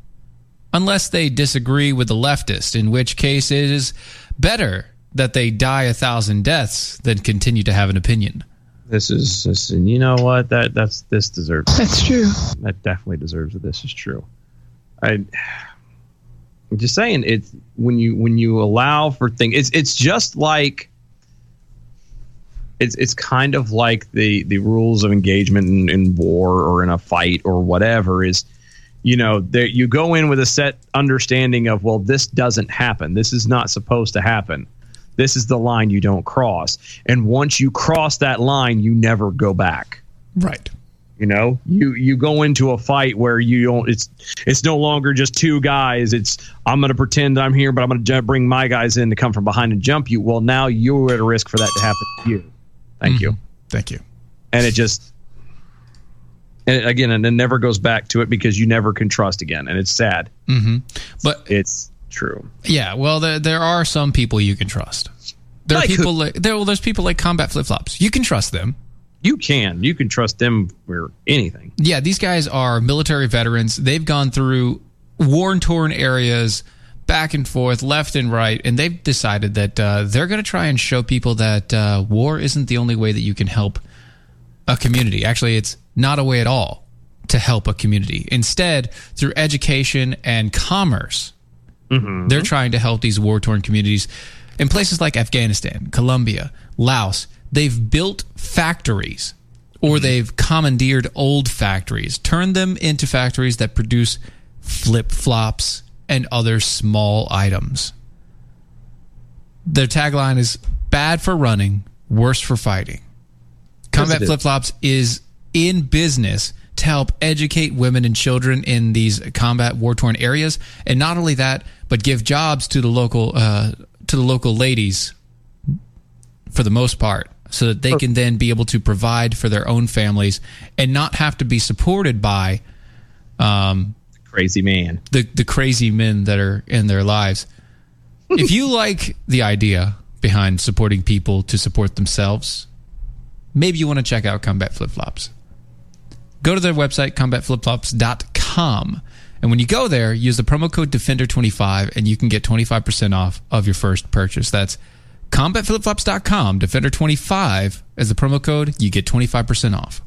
unless they disagree with the leftist, in which case it is better that they die a thousand deaths than continue to have an opinion." This is this, and you know what? That that's this deserves. That's true. That definitely deserves it. This is true. I. I'm just saying it's when you when you allow for things. It's it's just like. It's it's kind of like the the rules of engagement in, in war or in a fight or whatever is, you know, there you go in with a set understanding of well this doesn't happen. This is not supposed to happen. This is the line you don't cross. And once you cross that line, you never go back. Right. You know, you you go into a fight where you don't. It's it's no longer just two guys. It's I'm going to pretend I'm here, but I'm going to bring my guys in to come from behind and jump you. Well, now you're at a risk for that to happen to you. Thank you. Thank you. And it just, and again, and it never goes back to it because you never can trust again, and it's sad. hmm But it's true. Yeah, well, there, there are some people you can trust. There are people like there. Well, there's people like Combat Flip Flops. You can trust them. You can. You can trust them for anything. Yeah, these guys are military veterans. They've gone through war torn areas, back and forth, left and right, and they've decided that uh, they're going to try and show people that uh, war isn't the only way that you can help a community. Actually, it's not a way at all to help a community. Instead, through education and commerce, they're trying to help these war torn communities in places like Afghanistan, Colombia, Laos. They've built factories or they've commandeered old factories, turned them into factories that produce flip flops and other small items. Their tagline is bad for running, worse for fighting. Combat. Flip Flops is in business to help educate women and children in these combat war torn areas, and not only that, but give jobs to the local uh, to the local ladies for the most part, so that they can then be able to provide for their own families and not have to be supported by um, Crazy man. the the crazy men that are in their lives. if you like the idea behind supporting people to support themselves, maybe you want to check out Combat Flip Flops. Go to their website, combatflipflops.com. And when you go there, use the promo code Defender25 and you can get 25% off of your first purchase. That's combatflipflops.com, Defender25 as the promo code. You get 25% off.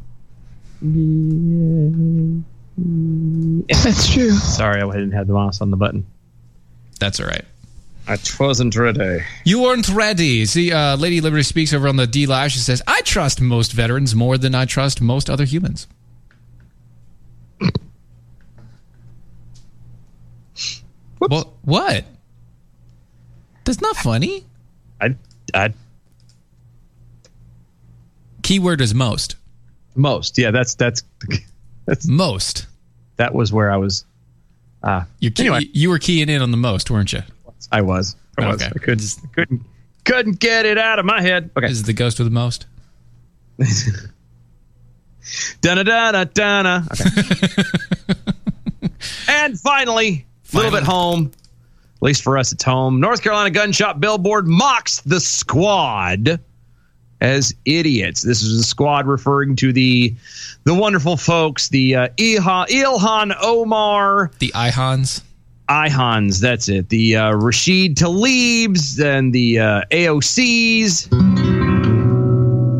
That's true. Sorry, I didn't have the mouse on the button. That's all right. I wasn't ready. You weren't ready. See, uh, Lady Liberty speaks over on the D Live. She says, I trust most veterans more than I trust most other humans. What? What? That's not funny. I, I, Keyword is most. most. Yeah, that's that's that's most. That was where I was. Ah, You're anyway, you were keying in on the most, weren't you? I was. I was. Okay. I couldn't, couldn't couldn't get it out of my head. Okay. Is it the ghost with the most? Dun dun dun. Okay. and finally, A little bit home, at least for us, it's home. North Carolina gun shop billboard mocks the squad as idiots. This is the squad referring to the the wonderful folks, the uh, Ilhan, Ilhan Omar, the Ihans. Ihans, that's it. The uh, Rashid Talibs and the uh, AOCs.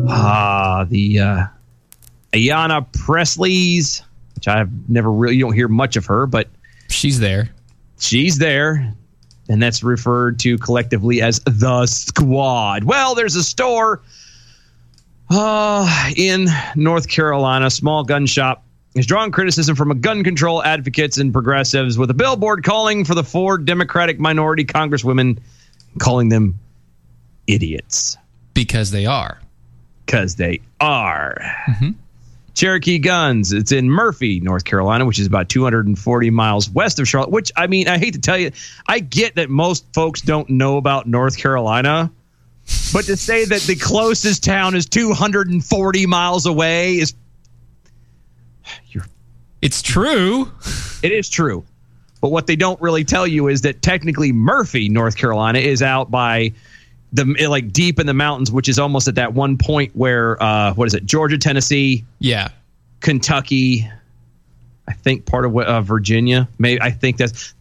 Ah, the uh, Ayanna Pressley's, which I've never really, you don't hear much of her, but she's there. She's there. And that's referred to collectively as the squad. Well, there's a store uh, in North Carolina, small gun shop, is drawing criticism from a gun control advocates and progressives with a billboard calling for the four Democratic minority congresswomen, calling them idiots. Because they are. Because they are. Cherokee Guns. It's in Murphy, North Carolina, which is about 240 miles west of Charlotte. Which, I mean, I hate to tell you, I get that most folks don't know about North Carolina. But to say that the closest town is 240 miles away is. you're. It's true. It is true. But what they don't really tell you is that technically Murphy, North Carolina, is out by the like deep in the mountains, which is almost at that one point where uh, what is it, Georgia, Tennessee, Yeah. Kentucky, I think part of uh, Virginia. Maybe I think that's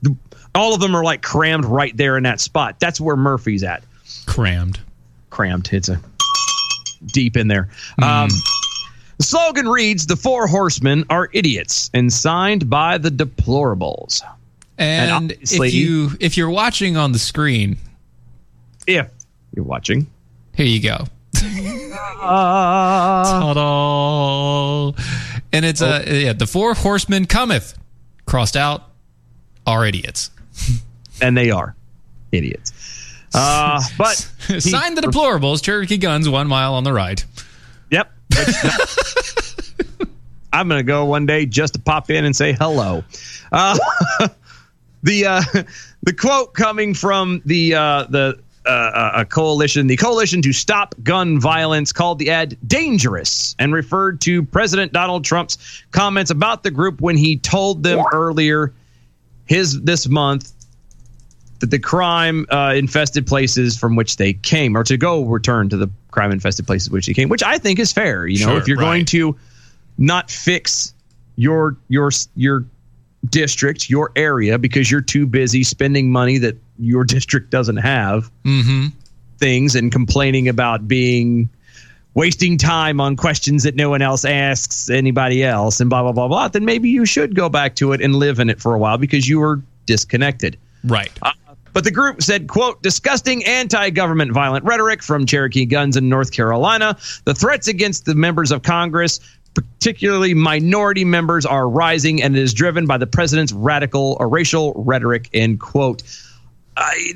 all of them are like crammed right there in that spot. That's where Murphy's at. Crammed. Crammed. It's a deep in there. Um, the slogan reads: "The four horsemen are idiots," and signed by the deplorables. And, if you if you're watching on the screen, if you're watching, here you go. Ta-da! And it's uh, yeah, the four horsemen cometh, crossed out, are idiots. and they are idiots. Uh, but sign the deplorables. Cherokee guns, one mile on the right. Yep. I'm going to go one day just to pop in and say hello. Uh, the uh, the quote coming from the uh, the uh, a coalition, the coalition to stop gun violence, called the ad dangerous and referred to President Donald Trump's comments about the group when he told them earlier his this month that the crime uh, infested places from which they came, or to go return to the crime infested places which they came, which I think is fair. You know, Sure, if you're going to not fix your your your district, your area, because you're too busy spending money that your district doesn't have, Mm-hmm. things and complaining about being wasting time on questions that no one else asks anybody else and blah blah blah blah then maybe you should go back to it and live in it for a while because you were disconnected Right. Uh, but the group said, quote, disgusting anti-government violent rhetoric from Cherokee Guns in North Carolina. The threats against the members of Congress, particularly minority members, are rising and it is driven by the president's radical or racial rhetoric, end quote. I,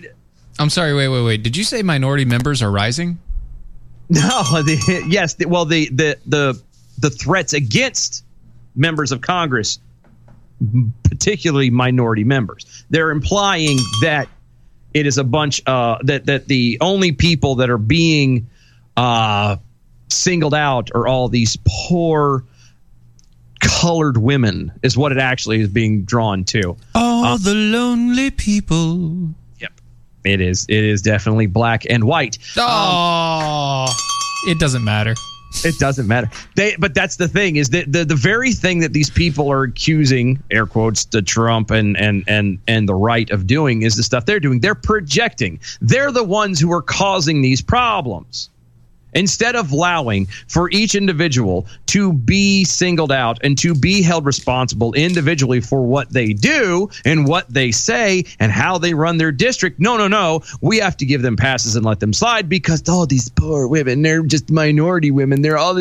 I'm sorry. Wait, wait, wait. Did you say minority members are rising? No, the, yes. The, well, the the the the threats against members of Congress, particularly minority members, they're implying that it is a bunch uh, that that the only people that are being uh, singled out are all these poor colored women is what it actually is being drawn to. All the lonely people. It is. It is definitely black and white. Oh, it doesn't matter. It doesn't matter. They, but that's the thing is that the, the very thing that these people are accusing, air quotes, to Trump and and and and the right of doing is the stuff they're doing. They're projecting. They're the ones who are causing these problems. Instead of allowing for each individual to be singled out and to be held responsible individually for what they do and what they say and how they run their district, no, no, no. We have to give them passes and let them slide because all these poor women, they're just minority women. They're all.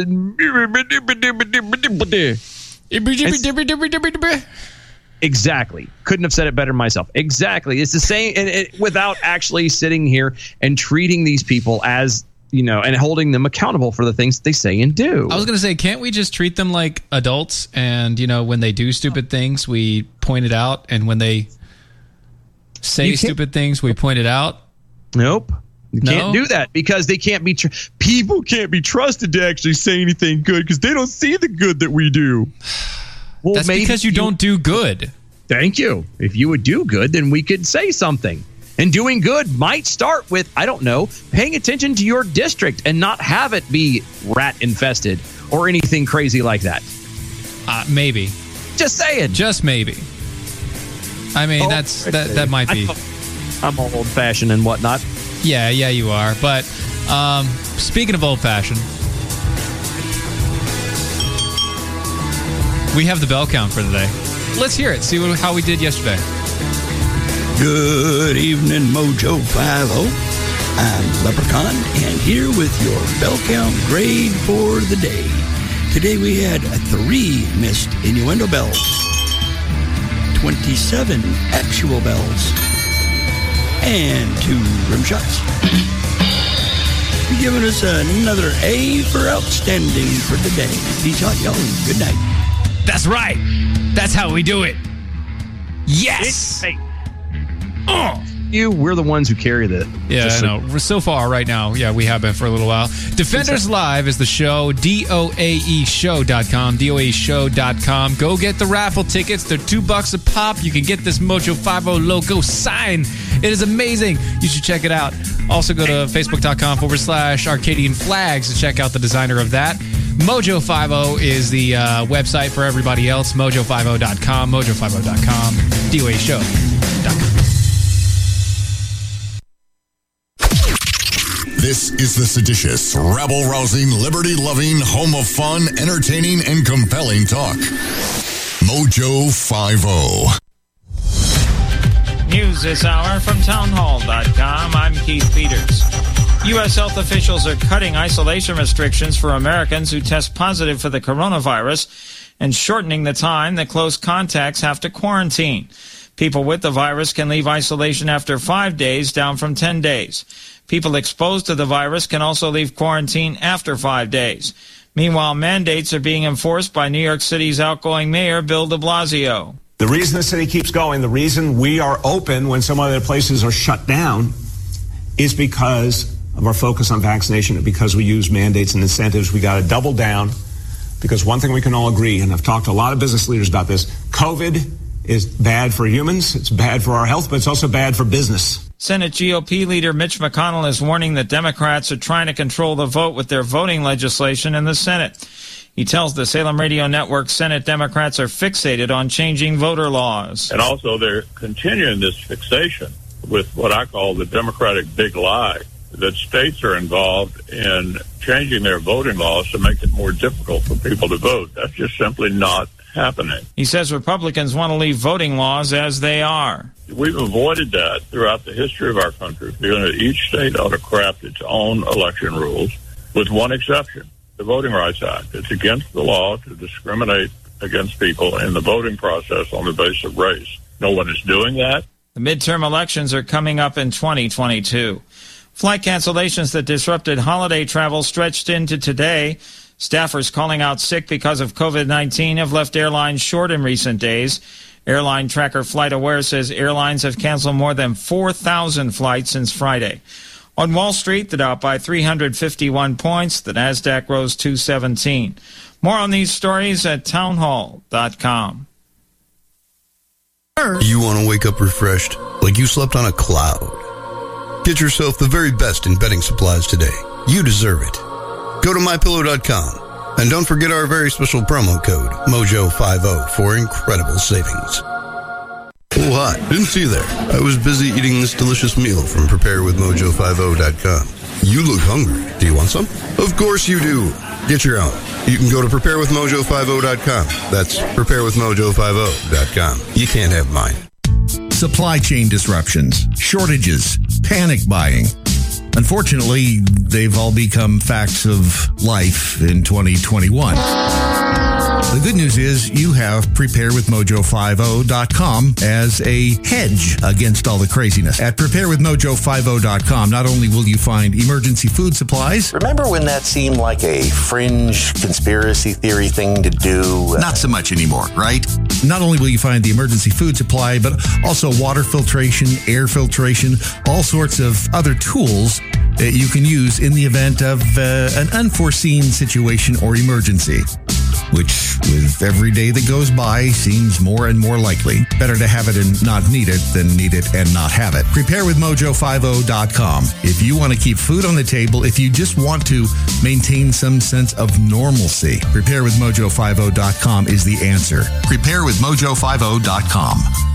Exactly. Couldn't have said it better myself. Exactly. It's the same, and it, without actually sitting here and treating these people as you know, and holding them accountable for the things they say and do. I was going to say, can't we just treat them like adults? And, you know, when they do stupid things, we point it out. And when they say stupid things, we point it out. Nope. You No? can't do that because they can't be. Tr- people can't be trusted to actually say anything good because they don't see the good that we do. Well, That's because you, don't do good. Thank you. If you would do good, then we could say something. And doing good might start with, I don't know, paying attention to your district and not have it be rat infested or anything crazy like that. Uh, maybe. Just saying. Just maybe. I mean, Oh, that's that. That might be. I'm old fashioned and whatnot. Yeah, yeah, you are. But um, speaking of old fashioned, we have the bell count for today. Let's hear it. See what, how we did yesterday. Good evening, Mojo 50. I'm Leprechaun, and here with your bell count grade for the day. Today we had three missed innuendo bells, 27 actual bells, and two rim shots. You're giving us another A for outstanding for the day. Peace out, y'all. Good night. That's right. That's how we do it. Yes. Oh. You, we're the ones who carry the. Yeah, just I so- know. So far right now. Yeah, we have been for a little while. Defenders Live is the show. DOAE show.com. DOAE show.com. Go get the raffle tickets. They're two bucks a pop. You can get this Mojo 50 logo sign. It is amazing. You should check it out. Also, go to facebook.com forward slash Arcadian Flags to check out the designer of that. Mojo 50 is the uh, website for everybody else. Mojo50.com. Mojo50.com. DOAE This is the seditious, rabble rousing, liberty loving, home of fun, entertaining, and compelling talk. Mojo oh. 50. News this hour from townhall.com. I'm Keith Peters. U.S. health officials are cutting isolation restrictions for Americans who test positive for the coronavirus and shortening the time that close contacts have to quarantine. People with the virus can leave isolation after five days, down from 10 days. People exposed to the virus can also leave quarantine after five days. Meanwhile, mandates are being enforced by New York City's outgoing mayor, Bill de Blasio. The reason the city keeps going, the reason we are open when some other places are shut down, is because of our focus on vaccination and because we use mandates and incentives. We got to double down because one thing we can all agree, and I've talked to a lot of business leaders about this COVID is bad for humans, it's bad for our health, but it's also bad for business. Senate GOP leader Mitch McConnell is warning that Democrats are trying to control the vote with their voting legislation in the Senate. He tells the Salem Radio Network Senate Democrats are fixated on changing voter laws. And also, they're continuing this fixation with what I call the Democratic big lie that states are involved in changing their voting laws to make it more difficult for people to vote. That's just simply not happening. He says Republicans want to leave voting laws as they are. We've avoided that throughout the history of our country, feeling that each state ought to craft its own election rules, with one exception the Voting Rights Act. It's against the law to discriminate against people in the voting process on the basis of race. No one is doing that. The midterm elections are coming up in 2022. Flight cancellations that disrupted holiday travel stretched into today. Staffers calling out sick because of COVID 19 have left airlines short in recent days. Airline tracker FlightAware says airlines have canceled more than 4,000 flights since Friday. On Wall Street, the Dow by 351 points. The Nasdaq rose 217. More on these stories at townhall.com. You want to wake up refreshed, like you slept on a cloud. Get yourself the very best in bedding supplies today. You deserve it. Go to mypillow.com and don't forget our very special promo code MOJO50 for incredible savings. Oh, hi. Didn't see you there. I was busy eating this delicious meal from preparewithmojo50.com. You look hungry. Do you want some? Of course you do. Get your own. You can go to preparewithmojo50.com. That's preparewithmojo50.com. You can't have mine. Supply chain disruptions, shortages, panic buying. Unfortunately, they've all become facts of life in 2021. The good news is you have preparewithmojo50.com as a hedge against all the craziness. At preparewithmojo50.com, not only will you find emergency food supplies, Remember when that seemed like a fringe conspiracy theory thing to do? Not so much anymore, right? Not only will you find the emergency food supply, but also water filtration, air filtration, all sorts of other tools that you can use in the event of uh, an unforeseen situation or emergency. Which with every day that goes by seems more and more likely. Better to have it and not need it than need it and not have it. Preparewithmojo50.com. If you want to keep food on the table, if you just want to maintain some sense of normalcy, preparewithmojo50.com is the answer. Preparewithmojo50.com.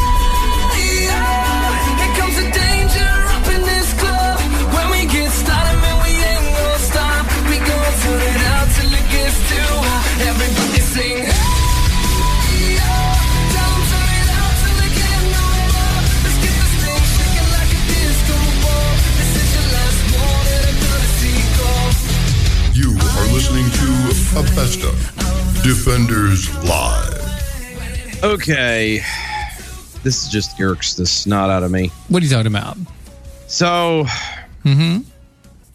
A best Defenders Live. Okay. This just irks the snot out of me. What are you talking about? So, Mm-hmm.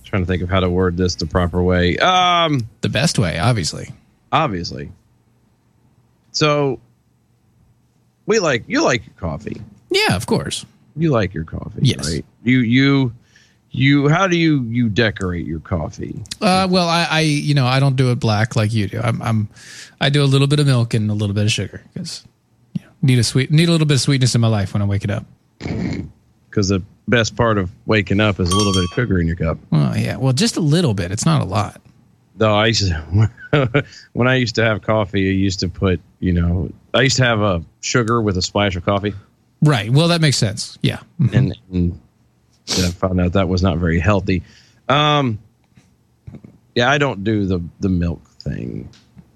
trying to think of how to word this the proper way. Um, the best way, obviously. Obviously. So, we like you like your coffee. Yeah, of course. You like your coffee, Yes. right? You you you. How do you you decorate your coffee? Uh, well, I, I, you know, I don't do it black like you do. I'm, I'm, I do a little bit of milk and a little bit of sugar because you know, need a sweet, need a little bit of sweetness in my life when i wake it up. Because the best part of waking up is a little bit of sugar in your cup. Well, yeah, well, just a little bit. It's not a lot. No, I used to, when I used to have coffee, I used to put, you know, I used to have a sugar with a splash of coffee, Right. Well, that makes sense. Yeah. and, and I found out that was not very healthy. Um, yeah, I don't do the the milk thing.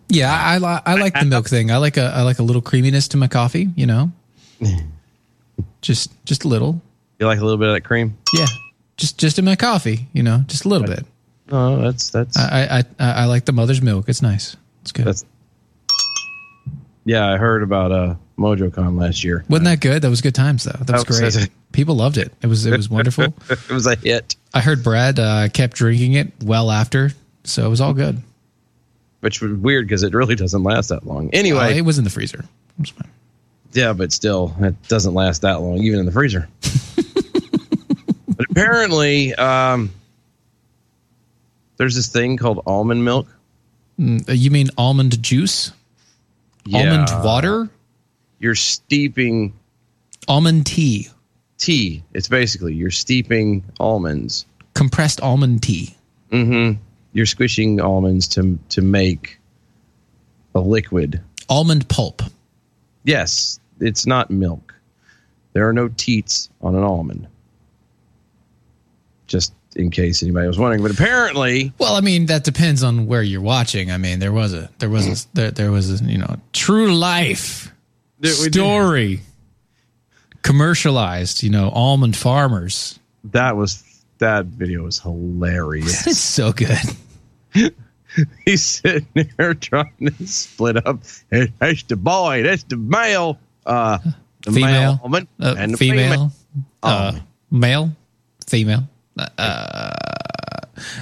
Yeah, I, I, li- I like the milk thing. I like a, I like a little creaminess to my coffee. You know, just, just a little. You like a little bit of that cream? Yeah. Just, just in my coffee. You know, just a little bit. No, that's that's. I, I, I, I like the mother's milk. It's nice. It's good. That's, yeah, I heard about uh MojoCon last year. Wasn't that good? That was good times though. That was was- great. People loved it. It was, it was wonderful. it was a hit. I heard Brad uh, kept drinking it well after, so it was all good. which was weird because it really doesn't last that long. Anyway, Uh, it was in the freezer. Yeah, but still, it doesn't last that long, even in the freezer. but apparently, um, there's this thing called almond milk. Mm, uh, you mean almond juice? Almond water? You're steeping almond tea. Tea. It's basically you're steeping almonds. Compressed almond tea. Mm-hmm. You're squishing almonds to to make a liquid. Almond pulp. Yes, it's not milk. There are no teats on an almond. Just in case anybody was wondering, but apparently, Well, I mean that depends on where you're watching. I mean there was a there was a there, there was a you know true life story commercialized. You know almond farmers. that was that video was hilarious. It's so good. He's sitting there trying to split up. Hey, That's the boy. That's the male. Uh, the female, male almond uh, and the female, female. uh, male, female. Uh,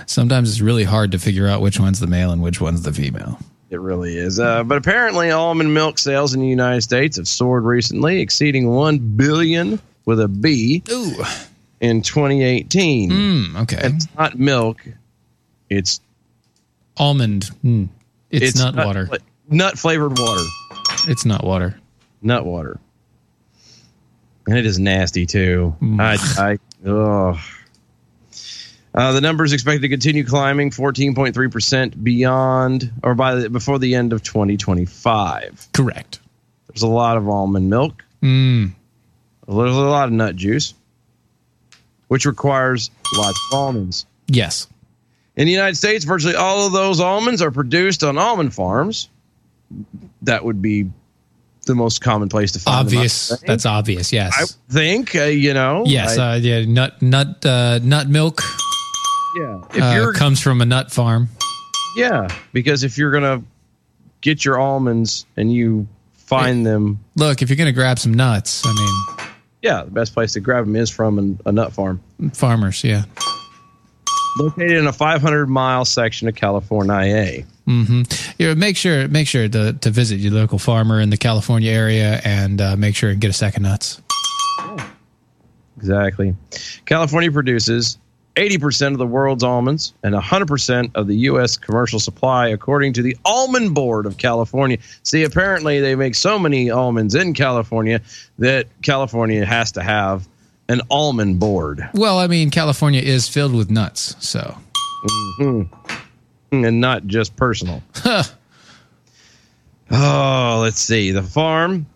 sometimes it's really hard to figure out which one's the male and which one's the female. It really is. Uh, but apparently, almond milk sales in the United States have soared recently, exceeding one billion with a B Ooh. in 2018. Mm, okay, It's not milk. It's almond. Mm. It's, not, water. fla- nut flavored water. It's not water. Nut water. And it is nasty too. I, I, ugh. Uh, the number is expected to continue climbing 14.3% beyond or by the, before the end of 2025. Correct. There's a lot of almond milk. Mm. There's a lot of nut juice, which requires lots of almonds. Yes. In the United States, virtually all of those almonds are produced on almond farms. That would be the most common place to find Obvious. think. That's obvious. Yes. I think uh, you know. yes. I- uh, yeah. Nut nut uh, nut milk yeah. If uh, you're comes from a nut farm. yeah, because if you're gonna get your almonds and you find them, Look, if you're gonna grab some nuts, I mean, yeah, the best place to grab them is from an, a nut farm farmers. Yeah. located in a 500 mile section of California. hmm Yeah, make sure make sure to, to visit your local farmer in the California area and uh, make sure and get a sack of nuts. Exactly. California produces 80% of the world's almonds and 100% of the U.S. commercial supply, according to the Almond Board of California. See, apparently they make so many almonds in California that California has to have an almond board. Well, I mean, California is filled with nuts, so hmm And not just personal. Oh, let's see. The farm.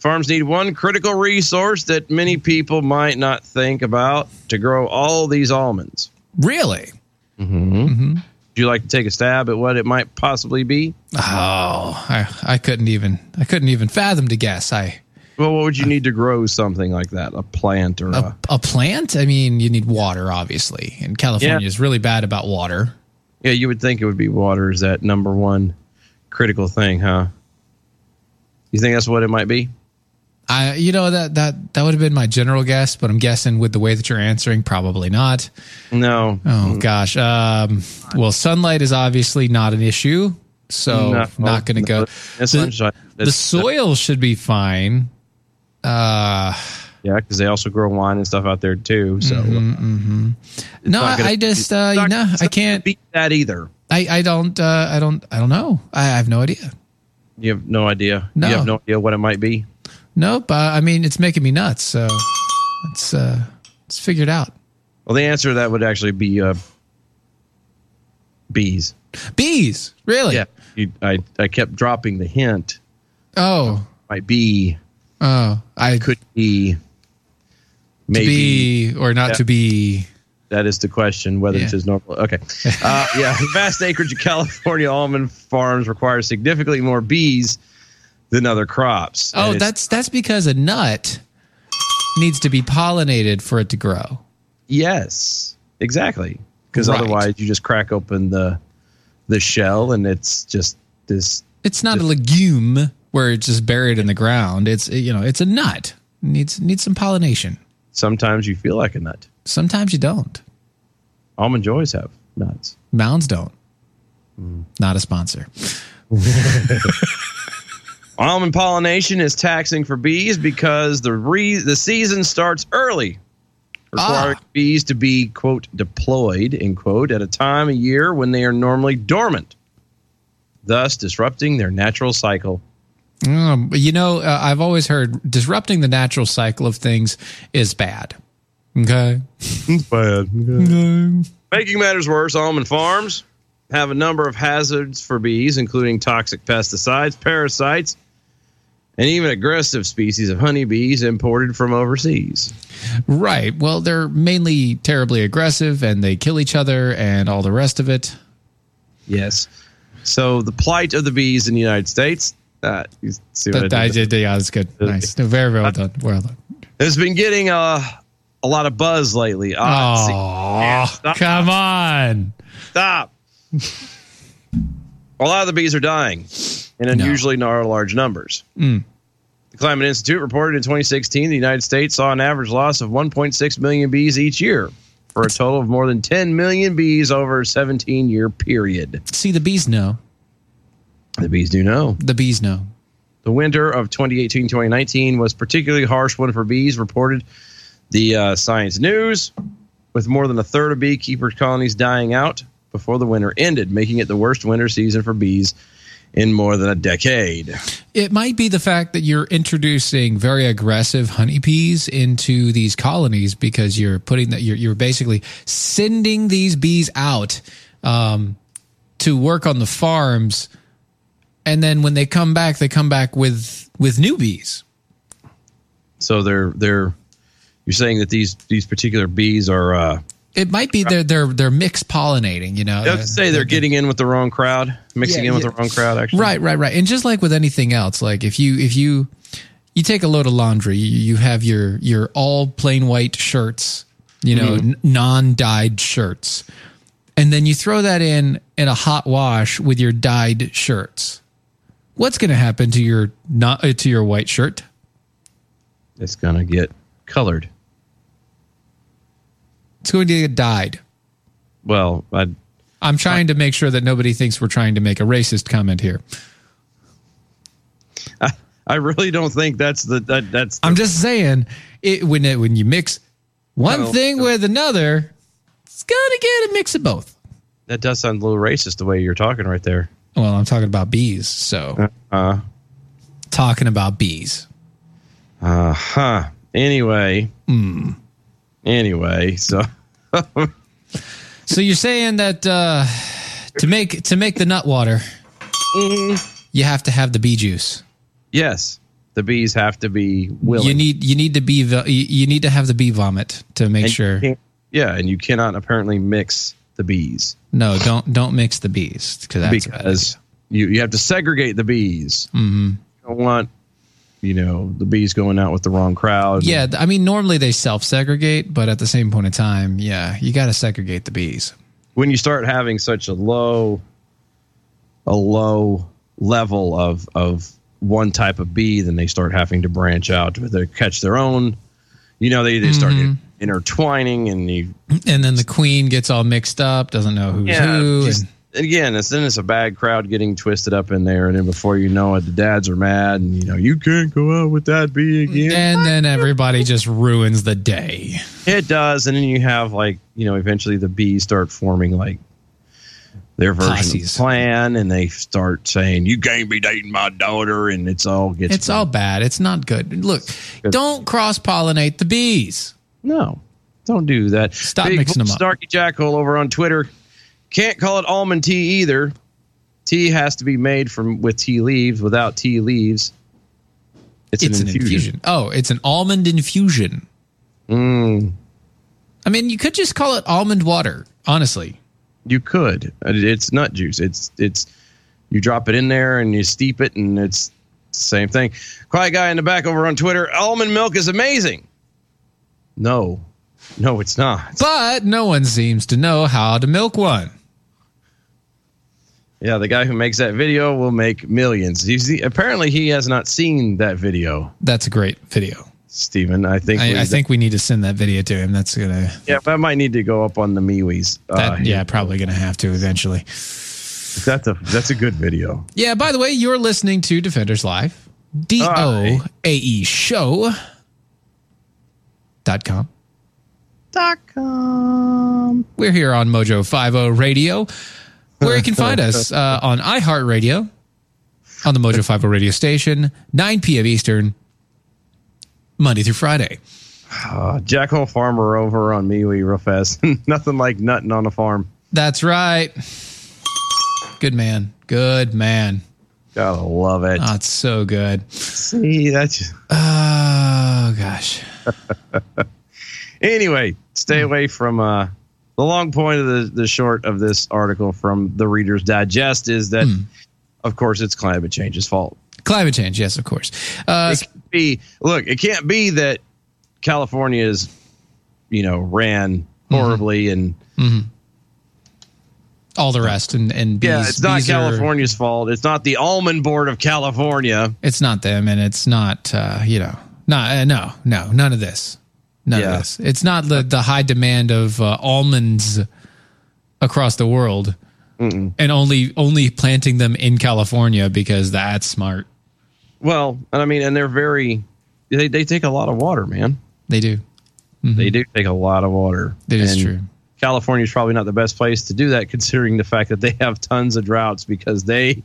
Farms need one critical resource that many people might not think about to grow all these almonds. really. Mm-hmm. Would you like to take a stab at what it might possibly be? Oh, I, I couldn't even I couldn't even fathom to guess. I Well, what would you need to grow something like that? A plant or a. a plant. I mean, you need water, obviously, and California Yeah. is really bad about water. Yeah, you would think it would be water is that number one critical thing, huh? You think that's what it might be? I, you know that that that would have been my general guess, but I'm guessing with the way that you're answering, probably not. No. Oh gosh. Um, well, sunlight is obviously not an issue, so No, not going to no, go. the The, sunshine- the that's- soil should be fine. Uh, Yeah, because they also grow wine and stuff out there too. So mhm, mhm. no, I, gonna- I just uh, you know I can't beat that either. I I don't uh, I don't I don't know. I, I have no idea. You have no idea. No. You have no idea what it might be. Nope. Uh, I mean, it's making me nuts. So let's uh, let's figure it out. Well, the answer to that would actually be uh, bees. Bees, really? Yeah. You, I I kept dropping the hint. Oh, Might be. oh, I could be. to Maybe be or not Yeah. to be. That is the question, whether it's Yeah. as normal. Okay. Uh, yeah. Vast acreage of California almond farms require significantly more bees than other crops. Oh, that's that's because a nut needs to be pollinated for it to grow. Yes, exactly. Because Right. otherwise, you just crack open the the shell, and it's just this. It's not a legume where it's just buried in the ground. It's you know, it's a nut. needs needs some pollination. Sometimes you feel like a nut. Sometimes you don't. Almond joys have nuts. Mounds don't. Mm. Not a sponsor. Almond pollination is taxing for bees because the re- the season starts early, requiring bees to be quote deployed end quote at a time of year when they are normally dormant, thus disrupting their natural cycle. But you know, uh, I've always heard disrupting the natural cycle of things is bad. Okay. It's bad. Making matters worse, almond farms have a number of hazards for bees, including toxic pesticides, parasites, and even aggressive species of honeybees imported from overseas. Right. Well, they're mainly terribly aggressive and they kill each other and all the rest of it. Yes. So the plight of the bees in the United States. Uh, you see what That, I I did? did, yeah, that's good. Nice. No, very, well done. Well done. Has been getting uh, a lot of buzz lately. Oh, stop. come on. Stop. a lot of the bees are dying in unusually nar- large numbers. Mm. The Climate Institute reported in 2016 the United States saw an average loss of 1.6 million bees each year, for a total of more than 10 million bees over a 17 year period. See, the bees know. The bees do know. The bees know. The winter of 2018 2019 was particularly harsh one for bees, reported the uh, Science News, with more than a third of beekeepers' colonies dying out before the winter ended, making it the worst winter season for bees in more than a decade. It might be the fact that you're introducing very aggressive honeybees into these colonies because you're putting that you're, you're basically sending these bees out um, to work on the farms and then when they come back, they come back with with new bees. So they're they're you're saying that these these particular bees are uh It might be they're they're they're mixed pollinating. You know, I would say they're getting in with the wrong crowd, mixing Yeah, in with yeah. the wrong crowd actually. Right, right, right. And just like with anything else, like if you if you you take a load of laundry, you, you have your your all plain white shirts, you know, Mhm. n- non-dyed shirts. And then you throw that in in a hot wash with your dyed shirts. What's going to happen to your not uh, to your white shirt? It's going to get colored. It's going to get dyed. Well, I I'm trying to make sure that nobody thinks we're trying to make a racist comment here. I, I really don't think that's the that, that's I'm just saying it when it, when you mix one thing with another, it's gonna get a mix of both. that does sound a little racist the way you're talking right there. Well, I'm talking about bees, so uh talking about bees. Uh huh. Anyway. Hmm. Anyway, so So you're saying that uh, to make to make the nut water, you have to have the bee juice. yes, the bees have to be willing. You need you need the bee vo- you you need to have the bee vomit to make And sure. Yeah, and you cannot apparently mix the bees No, don't don't mix the bees because that's because you you have to segregate the bees. Mhm. You don't want you know the bees going out with the wrong crowd. Yeah, I mean normally they self segregate, but at the same point in time, yeah, you got to segregate the bees. when you start having such a low a low level of of one type of bee then they start having to branch out to catch their own you know they, they start Mhm. intertwining and you And then the queen gets all mixed up, doesn't know who's yeah who. just- and- again it's then it's a bad crowd getting twisted up in there and then before you know it the dads are mad and you know you can't go out with that bee again and then everybody just ruins the day. It does, and then you have like you know eventually the bees start forming like their version of the plan, and they start saying you can't be dating my daughter, and it's all gets It's all bad. It's not good. Look, don't cross pollinate the bees. No, don't do that. Stop Big mixing them up. Starkey Jackhole over on Twitter can't call it almond tea either. Tea has to be made from with tea leaves. Without tea leaves, it's, It's, an, infusion. Oh, it's an almond infusion. Mm, I mean, you could just call it almond water. Honestly, you could. It's nut juice. It's it's you drop it in there and you steep it, and it's the same thing. Quiet guy in the back over on Twitter. Almond milk is amazing. No, no, it's not. but no one seems to know how to milk one. Yeah, the guy who makes that video will make millions. He's the, apparently he has not seen that video, That's a great video. Stephen. I think. we- I, I think we need to send that video to him. That's gonna. Yeah, that might need to go up on the MeWe's. Uh, yeah, probably gonna have to eventually. that's a that's a good video. Yeah. By the way, you're listening to Defenders Live. D O A E Show. Dot com. Dot com. We're here on Mojo 50 Radio, where you can find us uh, on iHeartRadio, on the Mojo 50 radio station, 9 p.m. Eastern, Monday through Friday. Uh, Jackhole Farmer over on MeWe real fast. Nothing like nutting on a farm. That's right. Good man. Good man. Gotta love it. Oh, it's so good. See, that's Oh, gosh. anyway. Stay away from uh, the long point of the the short of this article from the Reader's Digest is that, of course, it's climate change's fault. Climate change, yes, of course. Uh, it be look it can't be that california is you know ran horribly and mhm. All the rest and, and yeah it's not bees are- california's fault it's not the almond board of california it's not them, and it's not uh, you know, not uh, no, no, none of this, none Yeah. of this. It's not the the high demand of uh, almonds across the world, and only only planting them in California because that's smart. well and i mean and they're very they, they take a lot of water man They do. they do take a lot of water That is true. california's probably not the best place to do that considering the fact that they have tons of droughts because they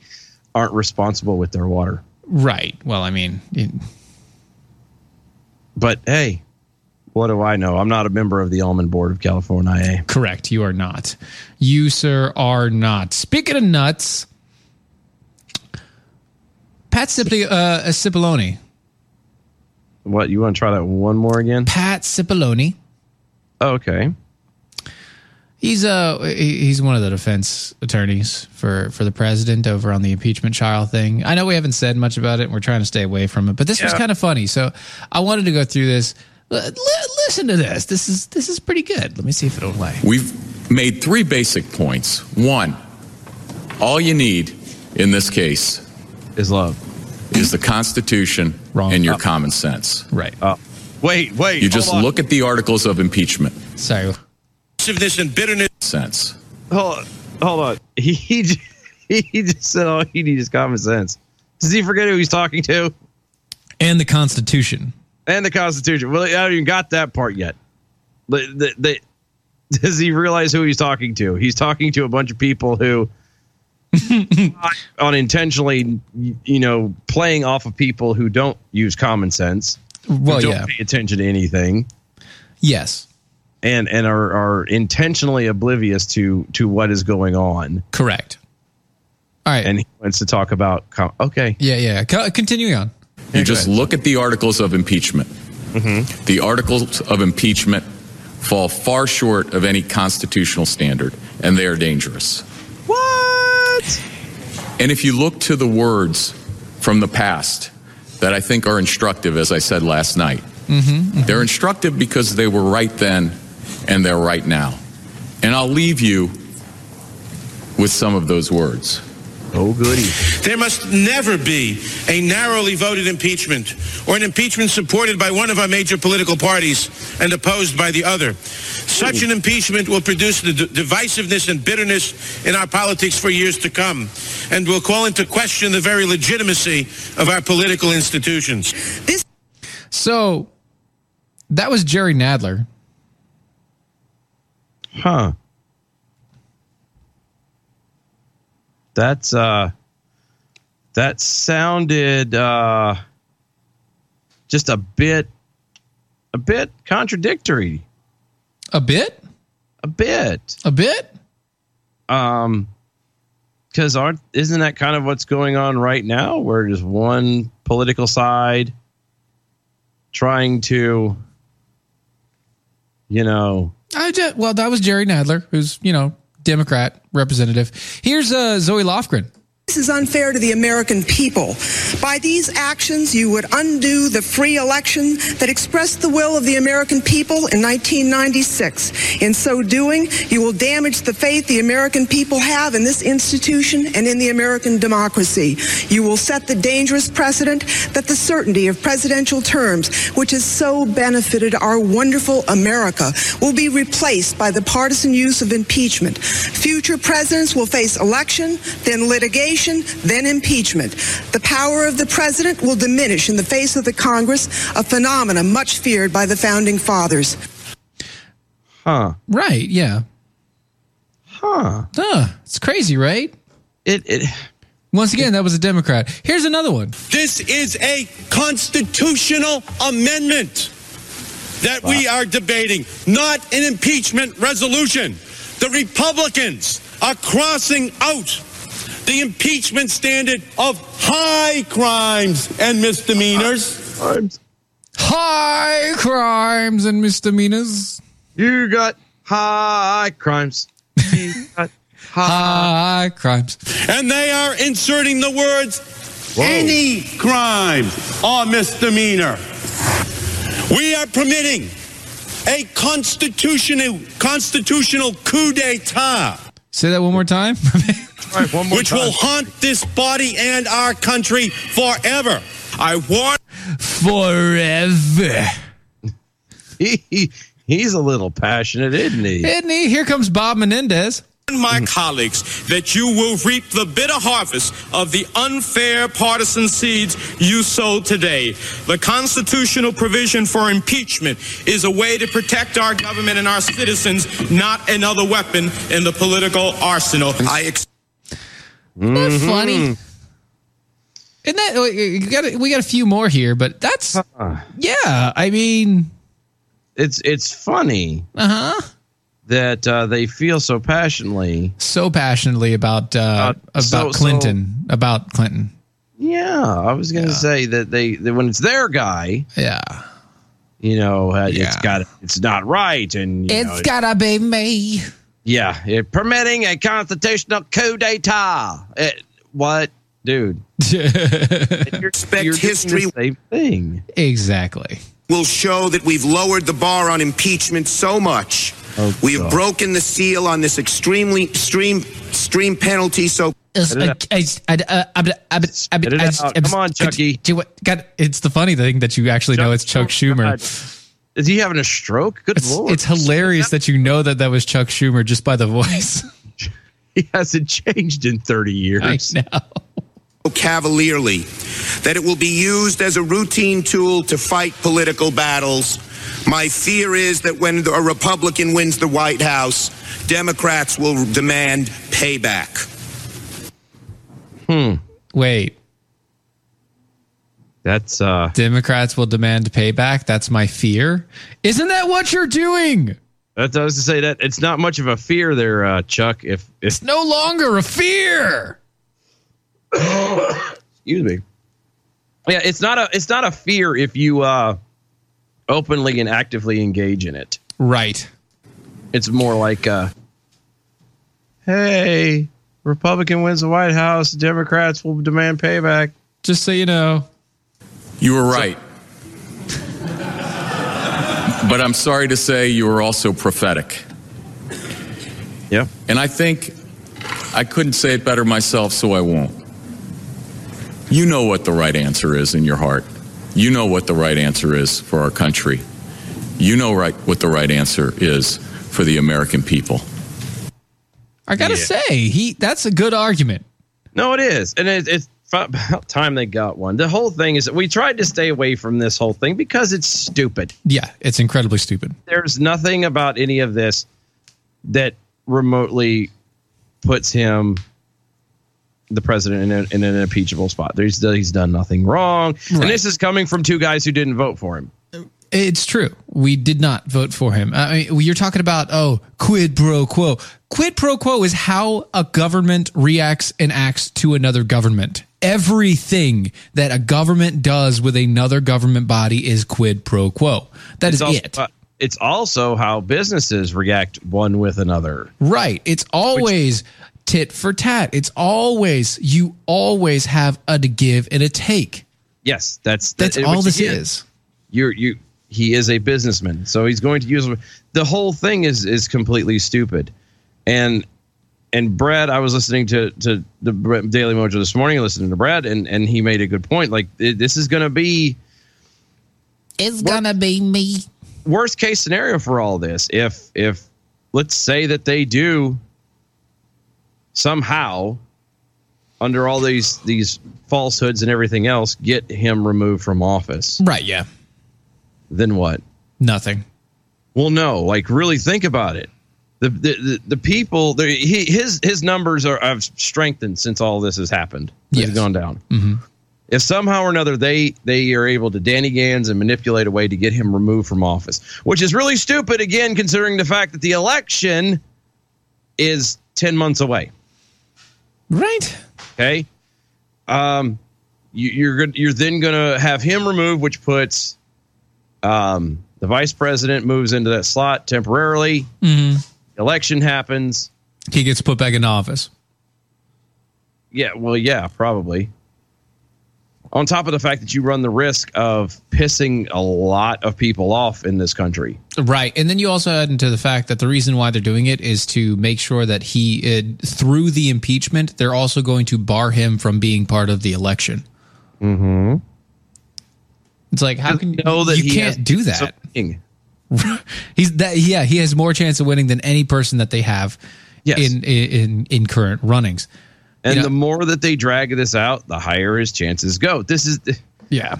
aren't responsible with their water Right. Well, I mean, it, but hey what do i know i'm not a member of the almond board of california eh? correct. You are not. You, sir, are not. Speaking of nuts, Pat Cipli- uh, Cipollone. What you want to try that one more again? Pat Cipollone. Okay. He's uh he's one of the defense attorneys for for the president over on the impeachment trial thing. I know we haven't said much about it. and We're trying to stay away from it, but this was kind of funny. So I wanted to go through this. L- l- listen to this. This is this is pretty good. Let me see if it'll play. We've made three basic points. One, all you need in this case is love, is the Constitution and your common sense. Right. wait, wait. You just on. look at the articles of impeachment. Sorry. and bitterness. Sense. Hold on. Hold on. He he, j- he just said all he needs is common sense. Does he forget who he's talking to? And the Constitution. And the Constitution. Well, I haven't even got that part yet. But the, the, does he realize who he's talking to? He's talking to a bunch of people who unintentionally, you know, playing off of people who don't use common sense. Well, don't yeah. pay attention to anything. Yes. And and are, are intentionally oblivious to to what is going on. Correct. All right. And he wants to talk about com- okay. Yeah, yeah. Co- continuing on. You just look at the articles of impeachment. Mm-hmm. The articles of impeachment fall far short of any constitutional standard, and they are dangerous. What? And if you look to the words from the past that I think are instructive, as I said last night, Mm-hmm. they're instructive because they were right then and they're right now. And I'll leave you with some of those words. Oh, goody. There must never be a narrowly voted impeachment or an impeachment supported by one of our major political parties and opposed by the other. Such an impeachment will produce the d- divisiveness and bitterness in our politics for years to come and will call into question the very legitimacy of our political institutions. So that was Jerry Nadler. Huh. That's uh that sounded uh just a bit a bit contradictory. A bit? A bit. A bit? Um cuz aren't isn't that kind of what's going on right now where just one political side trying to you know I just, well, that was Jerry Nadler, who's you know Democrat representative. Here's uh, Zoe Lofgren. This is unfair to the American people. By these actions, you would undo the free election that expressed the will of the American people in 1996. In so doing, you will damage the faith the American people have in this institution and in the American democracy. You will set the dangerous precedent that the certainty of presidential terms, which has so benefited our wonderful America, will be replaced by the partisan use of impeachment. Future presidents will face election, then litigation, then impeachment. The power of the president will diminish in the face of the Congress, a phenomenon much feared by the founding fathers. Huh. Right? Yeah. Huh. Huh. It's crazy, right? It. it Once again, that was a Democrat. Here's another one. This is a constitutional amendment that we are debating, not an impeachment resolution. The Republicans are crossing out the impeachment standard of high crimes and misdemeanors. High crimes and misdemeanors. You got high crimes. You got high crimes. And they are inserting the words any crime or misdemeanor. We are permitting a constitutional constitutional coup d'etat. Say that one more time. which will haunt this body and our country forever. I warn forever. He, he's a little passionate, isn't he? Isn't he? Here comes Bob Menendez. my mm-hmm. colleagues that you will reap the bitter harvest of the unfair partisan seeds you sowed today. The constitutional provision for impeachment is a way to protect our government and our citizens, not another weapon in the political arsenal. I ex- Isn't that funny? Isn't that we got? We got a few more here, but that's yeah. I mean, it's it's funny. Uh huh. That uh, they feel so passionately, so passionately about uh, about so- Clinton, about Clinton. Yeah, I was going to say that they that when it's their guy, yeah, you know, uh, it's Yeah. got it's not right, and you know, It's gotta be me. Yeah, it, permitting a constitutional coup d'état. It, eh, what, dude? Expect history same thing. Exactly. will show that we've lowered the bar on impeachment so much. Oh, we have God. broken the seal on this extremely extreme extreme penalty. So uh, Come on, Chucky. It's the funny thing that you actually know it's Chuck Schumer. Is he having a stroke? Good It's, lord! it's hilarious that you know that that was Chuck Schumer just by the voice. he hasn't changed in thirty years. I know. cavalierly that it will be used as a routine tool to fight political battles. My fear is that when a Republican wins the White House, Democrats will demand payback. Hmm. Wait. That's uh Democrats will demand payback. That's my fear. Isn't that what you're doing? That's I was to say that it's not much of a fear there, uh, Chuck. If it's no longer a fear. excuse me. Yeah, it's not a it's not a fear if you uh openly and actively engage in it. Right. It's more like uh hey, Republican wins the White House, Democrats will demand payback. Just so you know. You were right. but I'm sorry to say you were also prophetic. Yeah. And I think I couldn't say it better myself, so I won't. You know what the right answer is in your heart. You know what the right answer is for our country. You know right what the right answer is for the American people. I gotta Yeah. say, he that's a good argument. No, it is, and it, it's about time they got one. The whole thing is that we tried to stay away from this whole thing because it's stupid. Yeah, it's incredibly stupid. There's nothing about any of this that remotely puts him, the president, in, a, in an impeachable spot. He's, he's done nothing wrong, and this is coming from two guys who didn't vote for him. It's true. We did not vote for him. I mean, you're talking about oh, quid pro quo. Quid pro quo is how a government reacts and acts to another government. Everything that a government does with another government body is quid pro quo. That is It's also, it. uh, it's also how businesses react one with another. Right. It's always tit for tat. It's always you always have a to give and a take. Yes, that's That's that- all this again, is. You're you. He is a businessman, so he's going to use the whole thing is is completely stupid, and and Brad, I was listening to to the Daily Mojo this morning, listening to Brad, and and he made a good point. Like it- this is going to be It's gonna be me. worst case scenario for all this. If if let's say that they do somehow under all these these falsehoods and everything else get him removed from office Right, yeah. then what Nothing. well no like really think about it the the the, the people the, he, his his numbers are have strengthened since all this has happened Yes. gone down Mhm. if somehow or another they they are able to Danny Gans and manipulate a way to get him removed from office, which is really stupid again considering the fact that the election is 10 months away. Right. Okay? Um you, you're good you're then going to have him removed which puts um the vice president moves into that slot temporarily. Mhm. Election happens. He gets put back in office. Yeah, well, yeah, probably. On top of the fact that you run the risk of pissing a lot of people off in this country. Right. And then you also add into the fact that the reason why they're doing it is to make sure that he, uh, through the impeachment, they're also going to bar him from being part of the election. Mm-hmm. It's like, how can you know that you can't do that? something. He's that, yeah, he has more chance of winning than any person that they have Yes. in, in, in current runnings. And You know- the more that they drag this out, the higher his chances go. This is Yeah.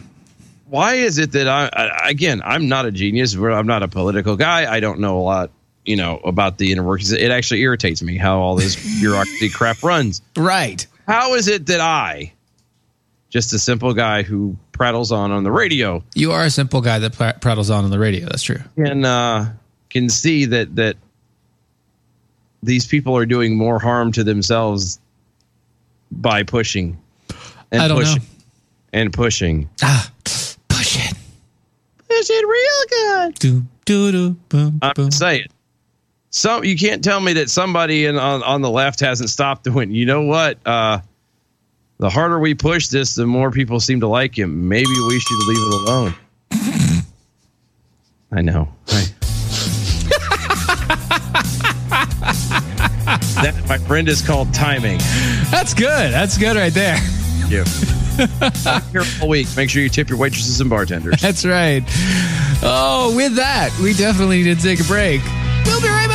why is it that I, I again I'm not a genius. I'm not a political guy. I don't know a lot, you know, about the inner workings. It actually irritates me how all this bureaucracy crap runs. Right. How is it that I, just a simple guy who prattles on on the radio, You are a simple guy that pr- prattles on on the radio. That's true. can uh, can see that that these people are doing more harm to themselves by pushing. And pushing. know. And pushing. Ah, push it. Push it real good. Do do do boom I'm boom. saying. So you can't tell me that somebody in, on on the left hasn't stopped doing. You know what? Uh, the harder we push this, the more people seem to like him. Maybe we should leave it alone. I know. I- that, my friend, is called timing. That's good. That's good right there. Thank you. I'm here all week. Make sure you tip your waitresses and bartenders. That's right. Oh, with that, we definitely need to take a break. We'll be right back.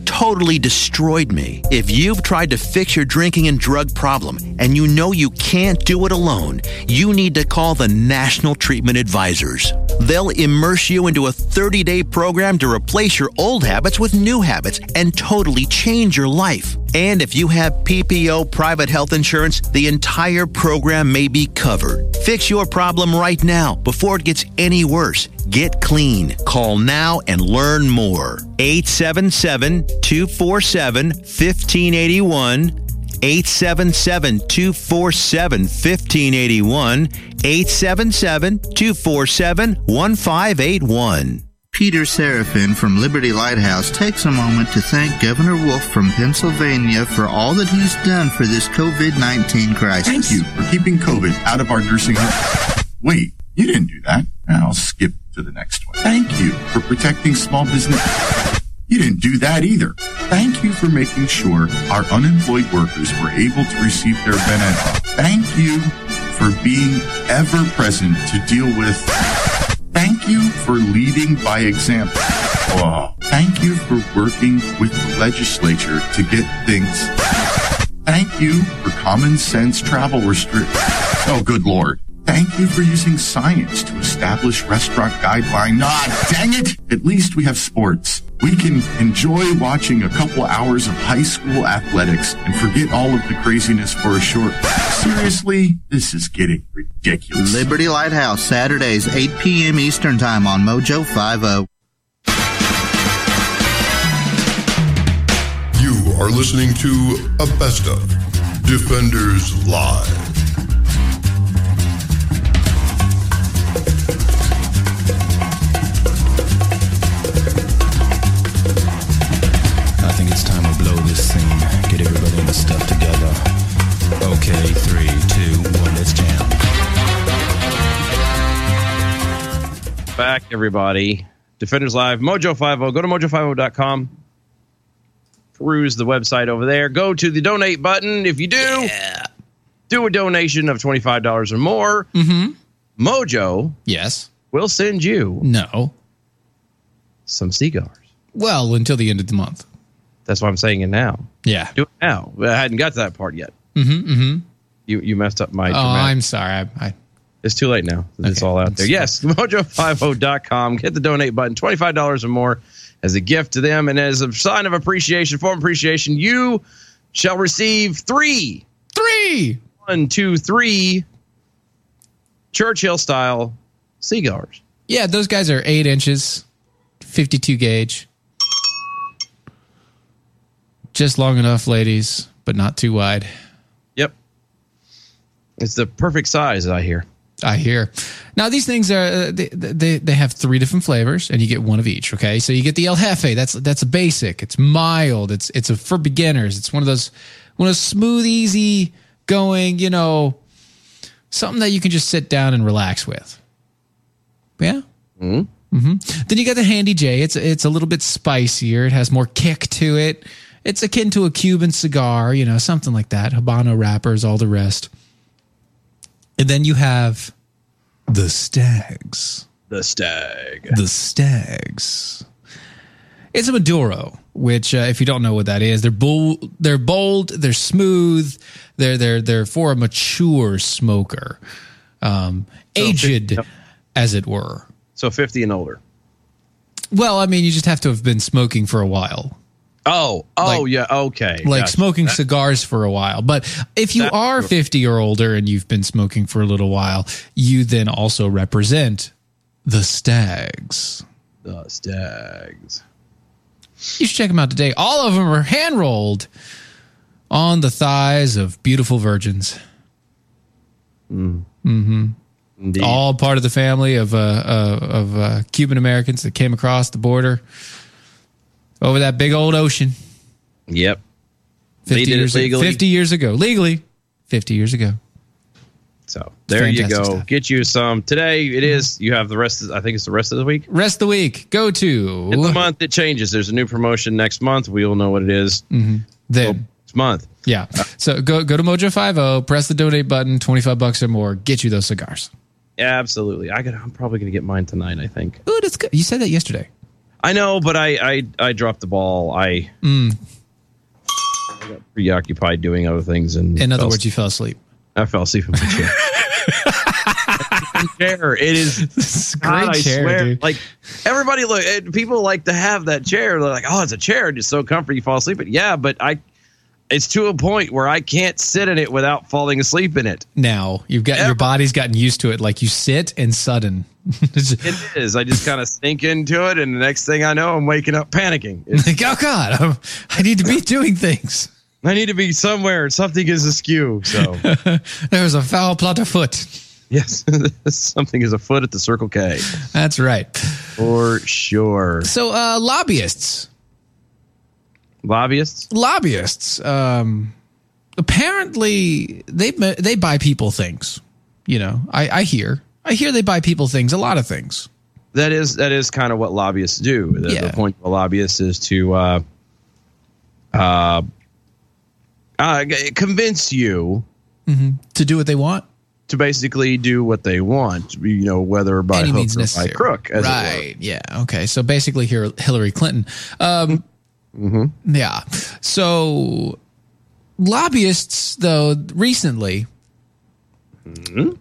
totally destroyed me. If you've tried to fix your drinking and drug problem and you know you can't do it alone, you need to call the National Treatment Advisors. They'll immerse you into a 30 day program to replace your old habits with new habits and totally change your life. And if you have PPO private health insurance, the entire program may be covered. Fix your problem right now before it gets any worse. Get clean. Call now and learn more. 877 247 1581. 877 247 1581. 877 247 1581. Peter Seraphin from Liberty Lighthouse takes a moment to thank Governor Wolf from Pennsylvania for all that he's done for this COVID 19 crisis. Thank you for keeping COVID out of our nursing home. Wait, you didn't do that. I'll skip to the next one. Thank you for protecting small business. You didn't do that either. Thank you for making sure our unemployed workers were able to receive their benefits. Thank you for being ever present to deal with. Thank you for leading by example. Oh, thank you for working with the legislature to get things. Thank you for common sense travel restrictions. Oh, good lord. Thank you for using science to establish restaurant guidelines. Ah, dang it! At least we have sports. We can enjoy watching a couple hours of high school athletics and forget all of the craziness for a short. Seriously, this is getting ridiculous. Liberty Lighthouse, Saturdays, 8 p.m. Eastern Time on Mojo oh. 50. You are listening to a best of Defenders Live. Everybody. Defenders Live, Mojo50. Go to mojo50.com. Peruse the website over there. Go to the donate button. If you do, do a donation of $25 or more. Mm-hmm. Mojo Yes. We'll send you No. some cigars. Well, until the end of the month. That's why I'm saying it now. Yeah. Do it now. I hadn't got to that part yet. Mm-hmm. Mm-hmm. You you messed up my. Oh, dramatic- I'm sorry. I, I It's too late now. It's all out there. Yes, mojo50.com. Hit the donate button, $25 or more as a gift to them. And as a sign of appreciation, form of appreciation, you shall receive three, three, one, two, three Churchill style cigars. Yeah, those guys are eight inches, 52 gauge. Just long enough, ladies, but not too wide. Yep. It's the perfect size, I hear. I hear. Now these things are uh, they, they they have three different flavors, and you get one of each. Okay, so you get the El Jefe. That's that's a basic. It's mild. It's it's a, for beginners. It's one of those one of those smooth, easy going. You know, something that you can just sit down and relax with. Yeah. Mm-hmm. hmm Then you got the Handy J. It's it's a little bit spicier. It has more kick to it. It's akin to a Cuban cigar, you know, something like that. Habano wrappers, all the rest. And then you have the Stags. The Stag. The Stags. It's a Maduro, which, uh, if you don't know what that is, they're bold, they're bold, they're smooth, they're they're they're for a mature smoker, um, aged, as it were. So 50 and older. Well, I mean, you just have to have been smoking for a while. Oh, oh yeah, okay. like Gotcha. smoking That- cigars for a while. But if you That- are 50 or older and you've been smoking for a little while, you then also represent the stags. The stags. You should check them out today. All of them are hand rolled on the thighs of beautiful virgins. Mm-hmm. All part of the family of uh, uh, of uh, Cuban Americans that came across the border over that big old ocean. Yep. 50 They did it years, legally. 50 years ago. Legally. 50 years ago. So there you go. stuff. Mm-hmm. Get you some today. It is. You have the rest. Of, I think it's the rest of the week. Rest of the week. Go to In the month, it changes. There's a new promotion next month. We will know what it is Mhm. Then next month. Yeah. So go go to Mojo Five O, press the donate button, twenty five bucks or more, get you those cigars. Absolutely. I got. I'm probably gonna get mine tonight. I think. Ooh, that's good. You said that yesterday. I know, but I I, I dropped the ball. I, Mm. I got preoccupied doing other things, and In other words, you fell asleep. I fell asleep in my chair. chair. It is great God, I chair, swear, dude. Like everybody look, eh, people like to have that chair. They're like, oh, it's a chair. It's so comfy. You fall asleep. it. Yeah, but I, it's to a point where I can't sit in it without falling asleep in it. Now you've got your body's gotten used to it. Like you sit and sudden. It is. I just kind of sink into it, and the next thing I know, I'm waking up panicking. It's- like, oh God, I'm, I need to be doing things. I need to be somewhere. Something is askew. So There's a foul plot afoot. yes, something is afoot at the Circle K That's right. for sure. So uh, lobbyists, Lobbyists. lobbyists, um, apparently they they buy people things. You know, I, I hear, I hear they buy people things, a lot of things. that is that is kind of what lobbyists do. The, Yeah. the point of a lobbyist is to uh, uh, uh, convince you to do what they want, to basically do what they want. You know, whether by Any hook means or by necessary. crook, it were. right? Yeah. Okay. So basically, here Hillary Clinton. Um, Mm-hmm. Yeah. So lobbyists, though, recently Mm-hmm.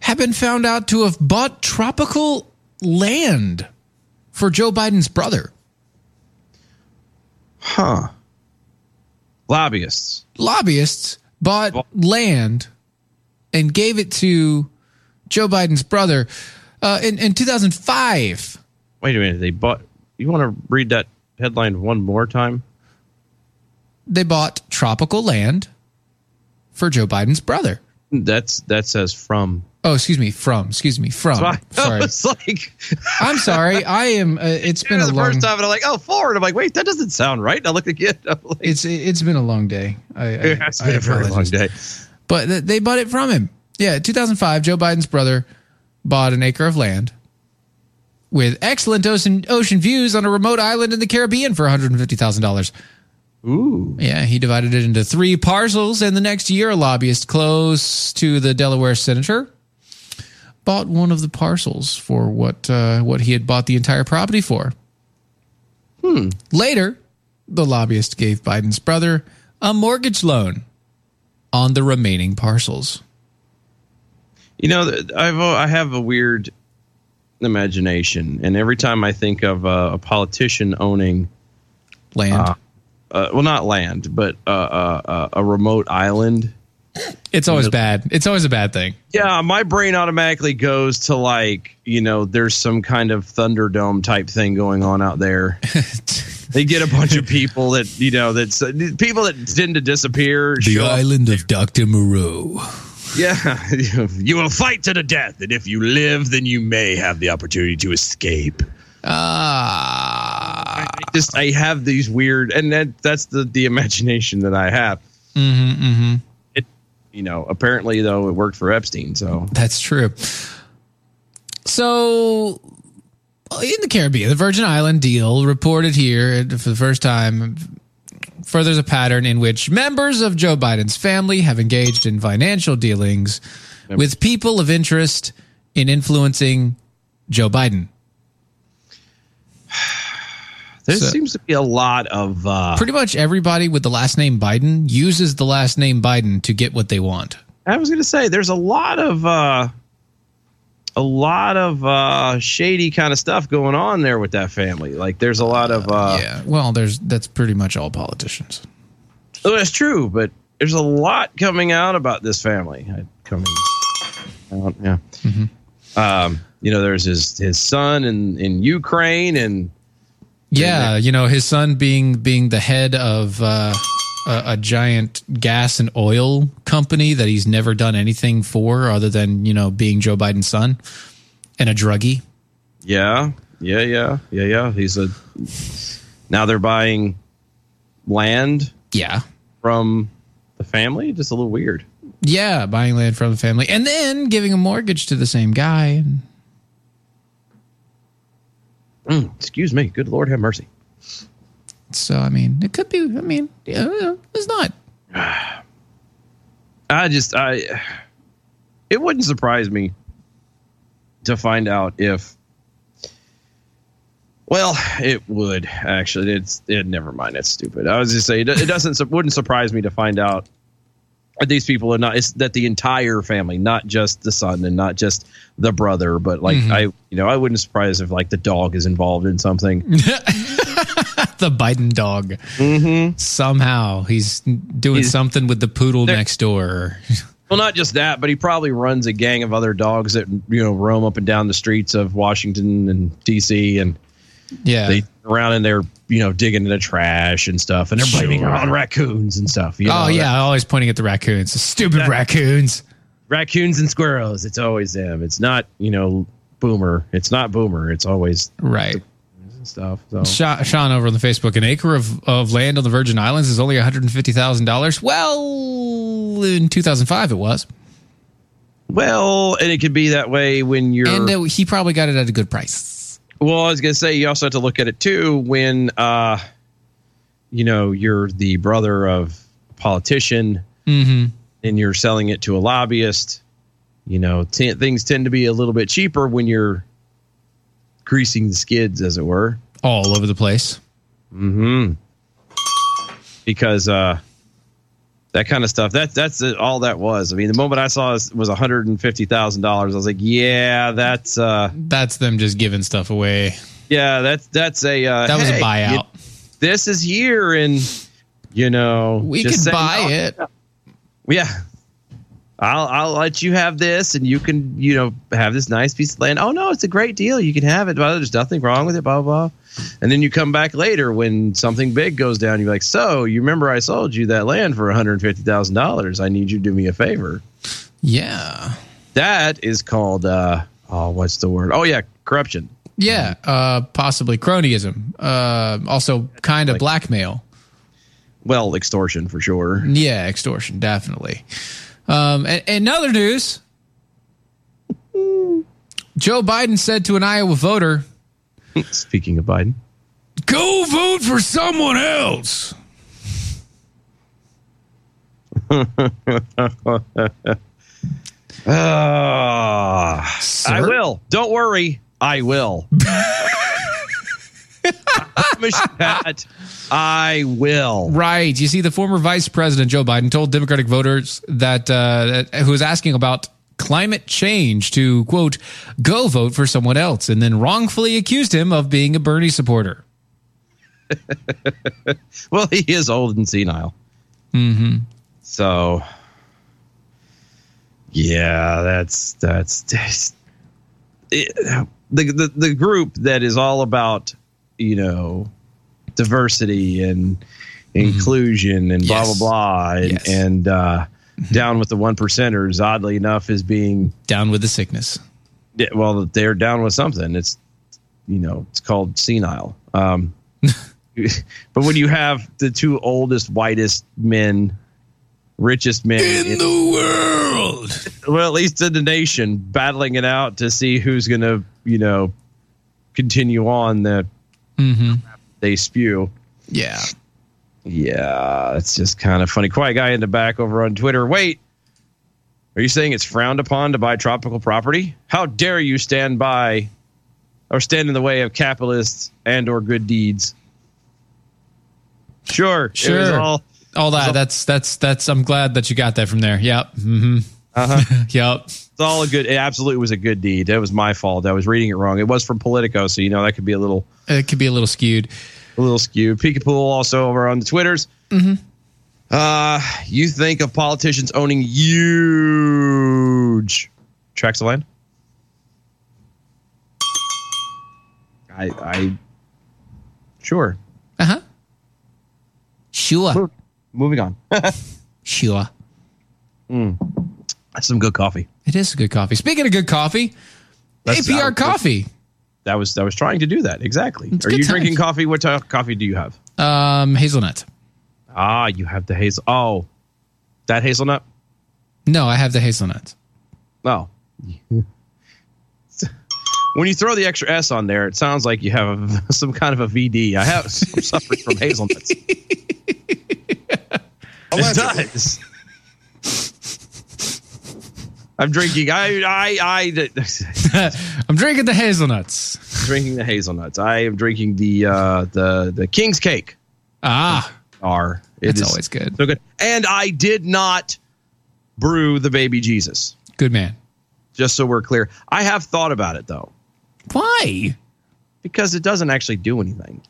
have been found out to have bought tropical land for Joe Biden's brother. Huh. Lobbyists. Lobbyists bought land and gave it to Joe Biden's brother uh, in, in 2005. Wait a minute. They bought. You want to read that headline one more time? They bought tropical land for Joe Biden's brother. That's that says from. Oh, excuse me, from. Excuse me, from. I, sorry. like, I'm sorry. I am. Uh, it's been a the long. first time, and I'm like, oh, forward. I'm like, wait, that doesn't sound right. I look again. Like, It's it's been a long day. I, I, it has I been a very long day. But th- they bought it from him. Yeah, 2005. Joe Biden's brother bought an acre of land with excellent ocean ocean views on a remote island in the Caribbean for 150 thousand dollars. Ooh. Yeah, he divided it into three parcels, and the next year, a lobbyist close to the Delaware senator bought one of the parcels for what uh, what he had bought the entire property for. Hmm. Later, the lobbyist gave Biden's brother a mortgage loan on the remaining parcels. You know, I've I have a weird imagination, and every time I think of uh, a politician owning land, uh, uh, well, not land, but uh, uh, a remote island. It's always bad. It's always a bad thing. Yeah, my brain automatically goes to like, you know, there's some kind of Thunderdome type thing going on out there. they get a bunch of people that, you know, that's people that tend to disappear. The show up. island of Dr. Moreau. Yeah, you will fight to the death, and if you live, then you may have the opportunity to escape. Ah. I just I have these weird, and that that's the the imagination that I have. Mm-hmm, mm-hmm. It, you know, apparently though it worked for Epstein, so That's true. So, in the Caribbean, the Virgin Island deal reported here for the first time furthers a pattern in which members of Joe Biden's family have engaged in financial dealings with people of interest in influencing Joe Biden. There So- seems to be a lot of uh, Pretty much everybody with the last name Biden uses the last name Biden to get what they want. I was going to say there's a lot of uh, a lot of uh, shady kind of stuff going on there with that family. Like there's a lot of uh, yeah. Well, there's that's pretty much all politicians. Oh, that's true, but there's a lot coming out about this family. I- Coming out, yeah. Um, you know, there's his his son in in Ukraine, and Yeah, you know his son being being the head of uh, a, a giant gas and oil company that he's never done anything for other than you know being Joe Biden's son and a druggie. yeah, yeah, yeah, yeah, yeah. He's a now they're buying land, yeah, from the family. Just a little weird. Yeah, buying land from the family and then giving a mortgage to the same guy. Mm, excuse me. Good Lord, have mercy. So I mean, it could be. I mean, yeah, it's not. I just I it wouldn't surprise me to find out if well, it would actually. It's it. Never mind. It's stupid. I was just saying it, it doesn't. Wouldn't surprise me to find out that these people are not. It's that the entire family, not just the son and not just the brother, but like Mhm. I, you know, I wouldn't surprise if like the dog is involved in something. the Biden dog. Mm-hmm. Somehow he's doing He's- something with the poodle next door. Well, not just that, but he probably runs a gang of other dogs that you know roam up and down the streets of Washington and D.C. and Yeah. they around in there, you know, digging in the trash and stuff, and they're blaming Sure. on raccoons and stuff. You oh know, yeah, always pointing at the raccoons. The stupid That- raccoons. raccoons and squirrels. It's always them. It's not you know Boomer. It's not Boomer. It's always Right. And stuff. So Sha- Sean over on the Facebook, an acre of, of land on the Virgin Islands is only one hundred and fifty thousand dollars. Well, in two thousand five, it was, well, and it could be that way when you're. and uh, he probably got it at a good price. Well, I was gonna say you also have to look at it too when uh you know you're the brother of a politician Mm-hmm. and you're selling it to a lobbyist. You know, t- things tend to be a little bit cheaper when you're greasing the skids, as it were. All over the place. Mm-hmm. Because uh that kind of stuff. That's that's all that was. I mean, the moment I saw it was one hundred and fifty thousand dollars. I was like, yeah, that's uh That's them just giving stuff away. Yeah, that's that's a uh, That was a buyout. you- this is here, and you know We could buy oh, it. Yeah, I'll I'll let you have this, and you can you know have this nice piece of land. Oh no, it's a great deal. You can have it. Well, there's nothing wrong with it. Blah blah. blah. And then you come back later when something big goes down. You're like, so you remember I sold you that land for one hundred fifty thousand dollars. I need you to do me a favor. Yeah. That is called uh oh what's the word? Oh yeah, corruption. Yeah, uh, possibly cronyism. Uh, also, kind of blackmail. Well, extortion for sure. Yeah, extortion, definitely. Um, and, and other news Joe Biden said to an Iowa voter, Speaking of Biden, Go vote for someone else. Ah, I will. Don't worry. I will. That. I will. Right. You see, the former Vice President Joe Biden told Democratic voters that, uh, that who was asking about climate change to quote go vote for someone else, and then wrongfully accused him of being a Bernie supporter. Well, he is old and senile. Mm-hmm. So, yeah, that's that's, that's it, the, the the group that is all about you know diversity and inclusion and blah Yes. blah blah and, Yes. and uh, down with the one percenters. Oddly enough, is being down with the sickness. Well, they're down with something. It's you know it's called senile. Um, but when you have the two oldest, whitest men, richest men in, the world, well, at least in the nation, battling it out to see who's going to, you know, continue on the Mm-hmm. they spew. Yeah. Yeah, it's just kind of funny. Quiet guy in the back over on Twitter. Wait, are you saying it's frowned upon to buy tropical property? How dare you stand by or stand in the way of capitalists and or good deeds? Sure. Sure. all- all that. That's that's that's. I'm glad that you got that from there. Yep. Mm-hmm. Uh-huh. yep. It's all a good. It absolutely was a good deed. It was my fault. I was reading it wrong. It was from Politico, so you know that could be a little, It could be a little skewed. a little skewed. Peekapoo also over on the Twitters. Mm-hmm. Uh, you think of politicians owning huge tracts of land? I, I, sure. Uh huh. Sure. Moving on. sure. Mm. That's some good coffee. It is good coffee. Speaking of good coffee, That's- APR I- coffee. That was I was trying to do that exactly. It's Are good you drinking coffee? What type of coffee do you have? Um, hazelnut. Ah, you have the hazel. Oh, that hazelnut. No, I have the hazelnut. Oh. when you throw the extra S on there, it sounds like you have some kind of a VD. I have I'm suffering from hazelnuts. it does. I'm drinking. I I I. I'm drinking the hazelnuts. drinking the hazelnuts. I am drinking the uh, the the king's cake. Ah, are That's always good. So good. And I did not brew the baby Jesus. Good man. Just so we're clear, I have thought about it though. Why? Because it doesn't actually do anything.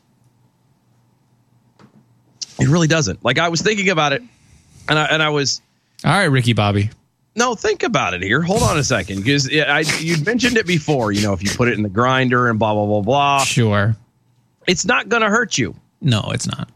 It really doesn't. Like I was thinking about it, and I and I was. All right, Ricky Bobby. No, think about it here. Hold on a second, because I you mentioned it before. You know, if you put it in the grinder and blah blah blah blah, Sure. it's not going to hurt you. No, it's not.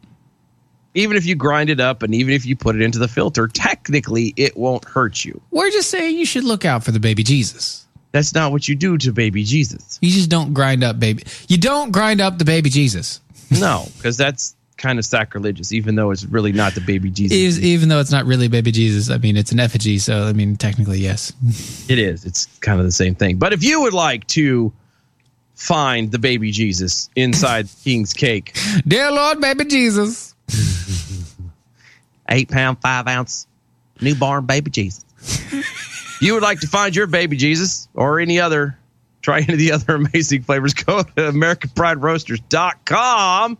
Even if you grind it up, and even if you put it into the filter, technically it won't hurt you. We're just saying you should look out for the baby Jesus. That's not what you do to baby Jesus. You just don't grind up baby. You don't grind up the baby Jesus. No, because that's kind of sacrilegious, even though it's really not the baby Jesus. Even, even though it's not really baby Jesus, I mean it's an effigy, so I mean technically yes. It is. It's kind of the same thing. But if you would like to find the baby Jesus inside King's Cake, Dear Lord, baby Jesus. eight pound, five ounce newborn baby Jesus. you would like to find your baby Jesus or any other, try any of the other amazing flavors, go to AmericanPrideRoasters.com.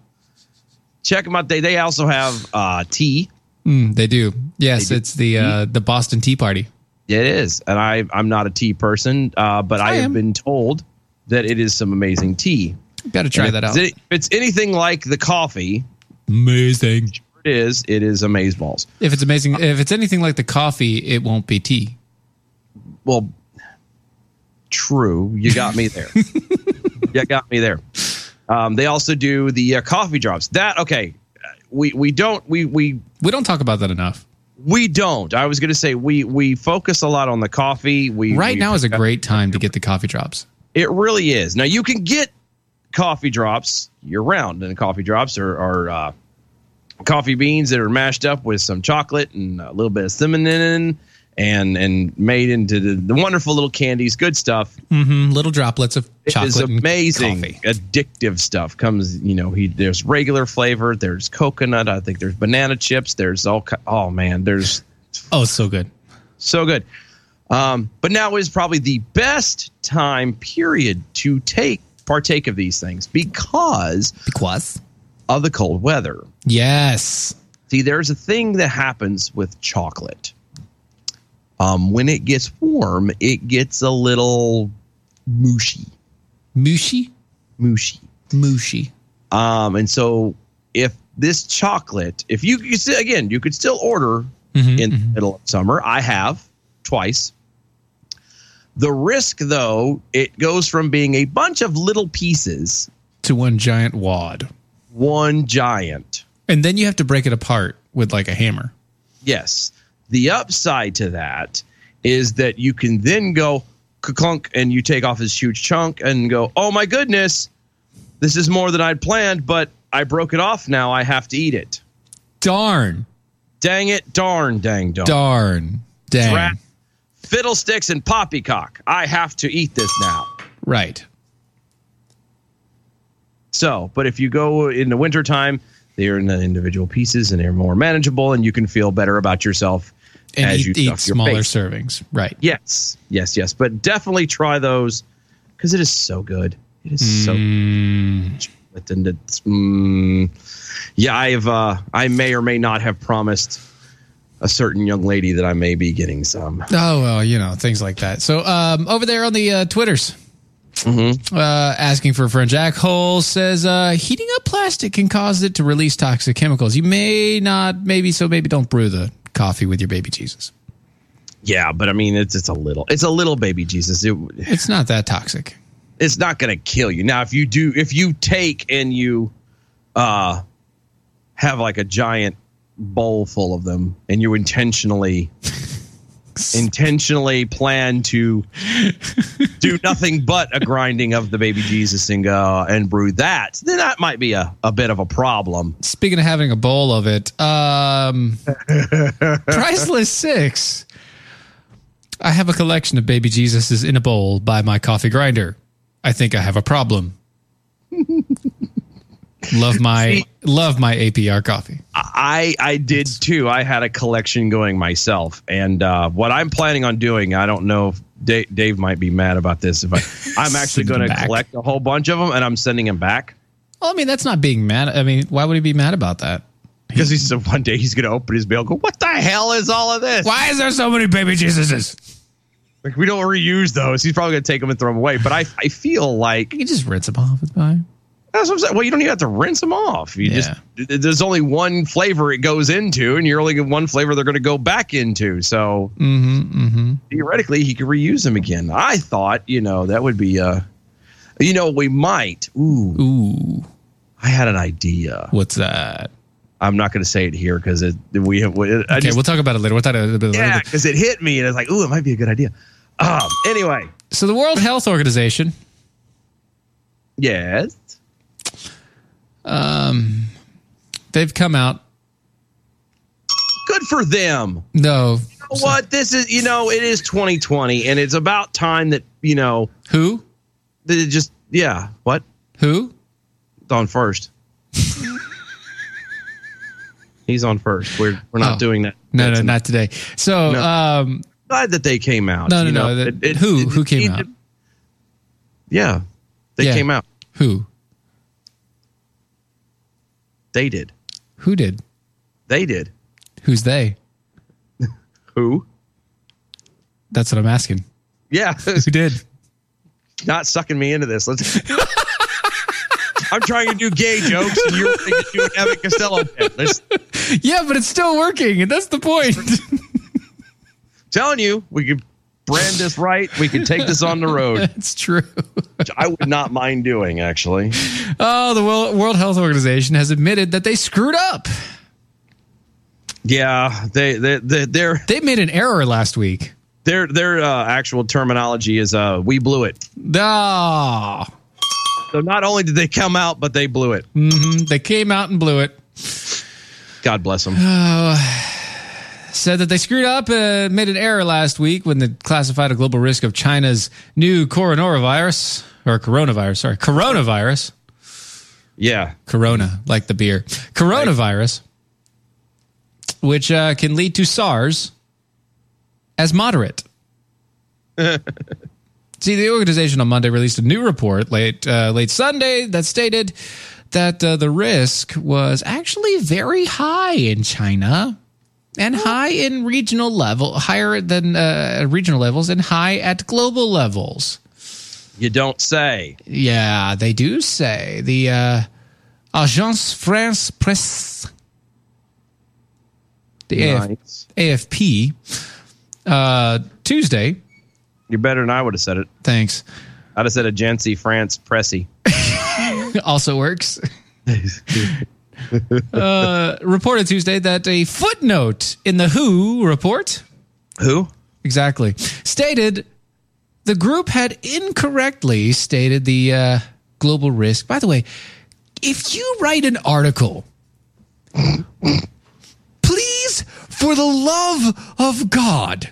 Check them out. They, they also have uh, tea. Mm, they do. Yes, They do. it's the uh, the Boston Tea Party. It is, and I I'm not a tea person, uh, but I, I have been told that it is some amazing tea. Got to try And that out. it's- If it's anything like the coffee, Amazing. it is. It is amaze balls. If it's amazing, if it's anything like the coffee, it won't be tea. Well, true. You got me there. you got me there. Um, they also do the uh, coffee drops. That okay. We we don't we we We don't talk about that enough. we don't. I was going to say we we focus a lot on the coffee. We Right we- now is a great time to get the coffee drops. It really is. Now you can get coffee drops year round, and coffee drops are, are uh, coffee beans that are mashed up with some chocolate and a little bit of cinnamon and and made into the, the wonderful little candies. Good stuff. Mm-hmm. Little droplets of It chocolate. is and amazing, addictive stuff. Comes, you know, he there's regular flavor. There's coconut. I think there's banana chips. There's all. Oh man, there's Oh, so good. so good. Um, but now is probably the best time period to take partake of these things because because of the cold weather. Yes. See, there's a thing that happens with chocolate. Um, when it gets warm, it gets a little mushy. Mushy? Mushy. Mushy. Um, and so if this chocolate, if you, you see, again, you could still order Mm-hmm, in the middle of summer. I have twice. The risk, though, it goes from being a bunch of little pieces To one giant wad. one giant. And then you have to break it apart with like a hammer. Yes. The upside to that is that you can then go clunk and you take off this huge chunk and go, oh my goodness, this is more than I'd planned, but I broke it off now. I have to eat it. Darn. Dang it. Darn, dang, darn. Darn. Dang. Drat, fiddlesticks and poppycock. I have to eat this now. Right. So, but if you go in the wintertime, they're in the individual pieces and they're more manageable and you can feel better about yourself And as eat, you eat your smaller servings. Right. Yes, yes, yes. But definitely try those because it is so good. It is so. Mm. chocolate, and it's mm, yeah. I've uh, I may or may not have promised a certain young lady that I may be getting some. Oh well, you know things like that. So um, over there on the uh, Twitters, Mm-hmm. uh, asking for a friend. Jack Hole says uh, heating up plastic can cause it to release toxic chemicals. You may not, maybe so, maybe don't brew the coffee with your baby Jesus. Yeah, but I mean, it's it's a little, it's a little baby Jesus. It, It's not that toxic. it's not going to kill you. Now, if you do, if you take and you uh, have like a giant bowl full of them, and you intentionally intentionally plan to do nothing but a grinding of the baby Jesus and go and brew that, then that might be a, a bit of a problem. Speaking of having a bowl of it, um, Priceless Six. I have a collection of baby Jesuses in a bowl by my coffee grinder. I think I have a problem. love my love my APR coffee. I I did too. I had a collection going myself, and uh, what I'm planning on doing, I don't know if Dave, Dave might be mad about this. If I, I'm actually going to collect a whole bunch of them, and I'm sending them back Well, I mean, that's not being mad. I mean, why would he be mad about that? because he said one day he's going to open his mail, go, "What the hell is all of this? Why is there so many baby Jesuses?" Like we don't reuse those. He's probably going to take them and throw them away. But I I feel like you just rinse them off. with fine. That's what I'm saying. Well, you don't even have to rinse them off. You just there's only one flavor it goes into, and you're only one flavor they're going to go back into. So Mm-hmm. Mm-hmm. theoretically, he could reuse them again. I thought, you know, that would be, uh, you know, we might. Ooh, ooh. I had an idea. What's that? I'm not going to say it here because we have. I Okay, just, we'll talk about it later. We'll talk about it later. yeah, because it hit me, and it's like, ooh, it might be a good idea. Um. Anyway, So the World Health Organization, yes, um, they've come out. good for them. No, You know what? This is, you know, it is 2020, and it's about time that you know who. That it just, yeah. What? Who? On first. He's on first. We're we're not Oh. doing that. No, no, That's- not today. So, No. um, glad that they came out. no, no, you no. know, that- it- it- who it- who came out? Yeah, they Yeah. came out. Who? They did. Who did? They did. Who's they? Who? That's what I'm asking. Yeah, Who did? not sucking me into this. Let's. I'm trying to do gay jokes, and you're thinking an Abbott and Costello bit. Let's- Yeah, but it's still working, and that's the point. telling you, we could brand this right. We can take this on the road. It's true. Which I would not mind doing, actually. Oh, the World World Health Organization has admitted that they screwed up. Yeah, they they they they're they made an error last week. Their their uh, actual terminology is uh we blew it. Ah. So not only did they come out, but they blew it. hmm They came out and blew it. God bless them. Uh, said that they screwed up and made an error last week when they classified a global risk of China's new coronavirus or coronavirus. Sorry, coronavirus. Yeah, Corona, like the beer. Coronavirus, which uh, can lead to SARS, as moderate. See, the organization on Monday released a new report late uh, late Sunday that stated that uh, the risk was actually very high in China and high in regional level, higher than uh, regional levels, and high at global levels. You don't say. Yeah, they do say the uh, Agence France Presse, the AF- AFP, uh, Tuesday. You're better than I would have said it. Thanks. I'd have said Agency France Pressy. also works. uh, reported Tuesday that a footnote in the WHO report, Who? exactly, stated the group had incorrectly stated the uh, global risk. By the way, if you write an article, please, for the love of God,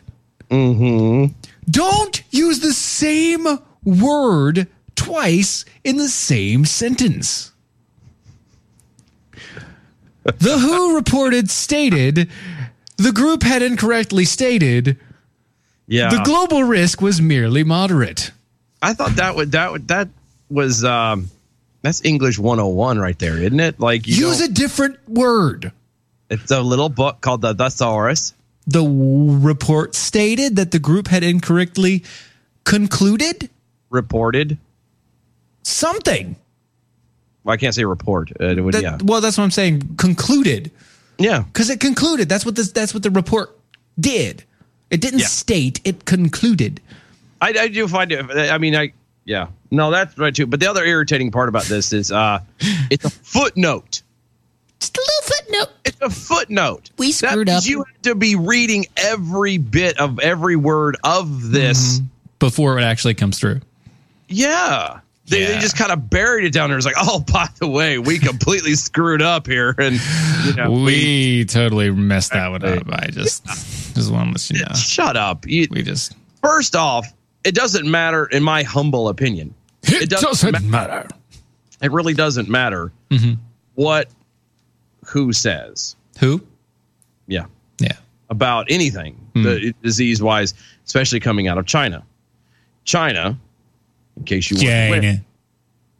Mm-hmm. don't use the same word twice in the same sentence. The WHO reported stated the group had incorrectly stated Yeah. the global risk was merely moderate. I thought that would that would that was um That's English 101 right there, isn't it? Like you Use a different word. It's a little book called the Thesaurus. The report stated that the group had incorrectly concluded Reported. something. Well, I can't say report. Uh, it would, That- yeah. Well, that's what I'm saying. Concluded. Yeah. Because it concluded. That's what this. That's what the report did. It didn't Yeah. state. It concluded. I, I do find it. I mean, I yeah. No, that's right too. But the other irritating part about this is uh it's a footnote. Just a little footnote. It's a footnote. We screwed up. You have to be reading every bit of every word of this. Mm-hmm. before it actually comes through. Yeah. They, they just kind of buried it down there. It's like, oh, by the way, we completely screwed up here, and you know, we, totally messed that one up. I just just want to let you know. Shut up. You, we just first off, it doesn't matter, in my humble opinion. It doesn't matter. It really doesn't matter Mm-hmm. what who says. Who? Yeah. Yeah. About anything, the disease wise, especially coming out of China. China, in case you weren't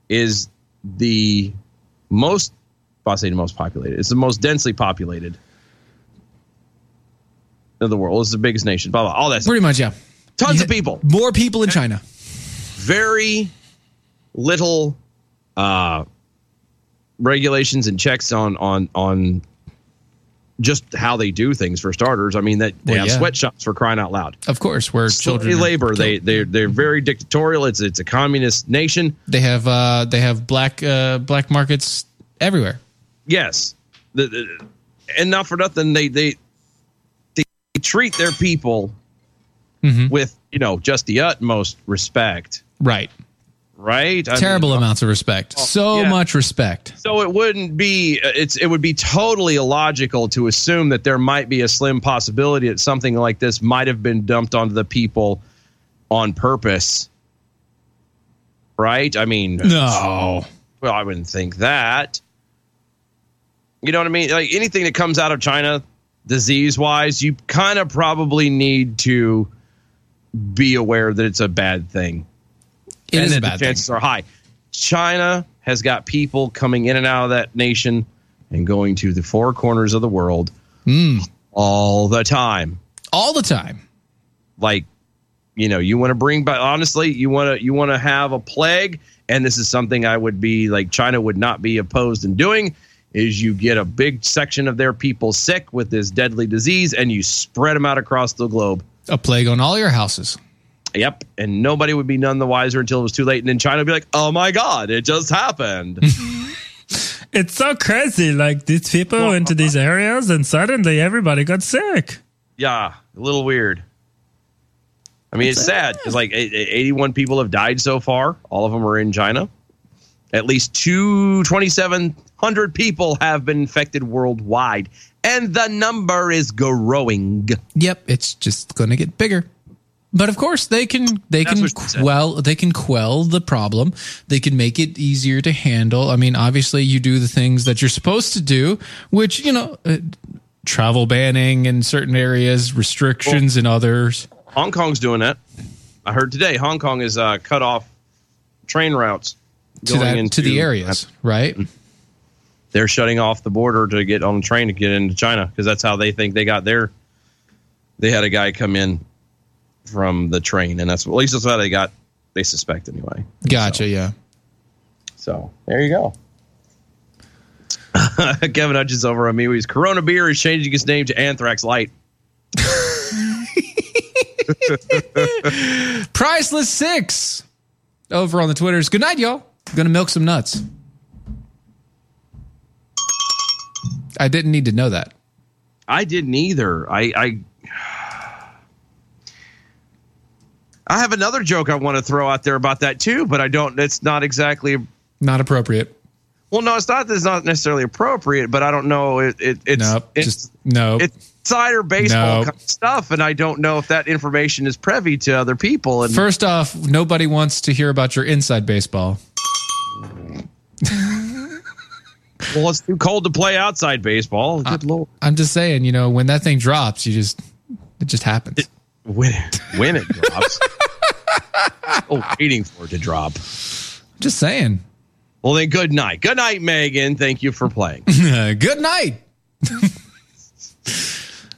is the most I'll say the most populated. It's the most densely populated of the world. It's the biggest nation. Blah blah. All that. stuff. Pretty much, yeah. Tons of people. More people in China. Very little uh, regulations and checks on on on just how they do things. For starters, I mean that they Well, have yeah. sweatshops for crying out loud. Of course, where children Slave are labor. They they they're they're very dictatorial. It's it's a communist nation. They have uh they have black uh black markets everywhere. Yes, the, the- and not for nothing, they they they treat their people Mm-hmm. with you know just the utmost respect. Right. Right. I Terrible mean, amounts of respect. Oh, so yeah. much respect. So it wouldn't be it's it would be totally illogical to assume that there might be a slim possibility that something like this might have been dumped onto the people on purpose. Right? I mean, No. well, I wouldn't think that. You know what I mean? Like anything that comes out of China, disease wise, you kind of probably need to be aware that it's a bad thing. It and is a bad the thing. chances are high. China has got people coming in and out of that nation and going to the four corners of the world Mm. all the time. All the time. Like, you know, you want to bring back honestly, you want to you want to have a plague, and this is something I would be like China would not be opposed in doing. Is you get a big section of their people sick with this deadly disease, and you spread them out across the globe. A plague on all your houses. Yep, and nobody would be none the wiser until it was too late, and then China would be like, "Oh my God, it just happened." It's so crazy. Like these people went to these uh-huh. areas and suddenly everybody got sick. Yeah, a little weird. I mean, it's sad because like e- e- 81 people have died so far. All of them are in China. At least two 2,700 people have been infected worldwide, and the number is growing. Yep, it's just going to get bigger. But of course, they can they That's can she said. quell they can quell the problem. They can make it easier to handle. I mean, obviously, you do the things that you're supposed to do, which you know, uh, travel banning in certain areas, restrictions in others. Hong Kong's doing that. I heard today Hong Kong is uh, cut off train routes To that- to the areas, right? They're shutting off the border to get on the train to get into China because that's how they think they got there. They had a guy come in from the train, and that's at least that's how they got. They suspect anyway. Gotcha. Yeah. So there you go. Kevin Hutch is over on me. He's Corona Beer is changing its name to Anthrax Light. Priceless six over on the Twitters. Good night, y'all. gonna milk some nuts. I didn't need to know that. I didn't either. I, I I have another joke I want to throw out there about that too, but I don't. It's not exactly. Not appropriate. Well, no, it's not. It's not necessarily appropriate, but I don't know. It, it it's Nope. it's, Just no. it's insider baseball Nope. kind of stuff, and I don't know if that information is privy to other people. And First off, nobody wants to hear about your inside baseball. well, it's too cold to play outside baseball. Good lord. I'm just saying, you know, when that thing drops, you just it just happens. When when it drops. oh, waiting for it to drop. Just saying. Well, then, good night. Good night, Megan. Thank you for playing. Good night.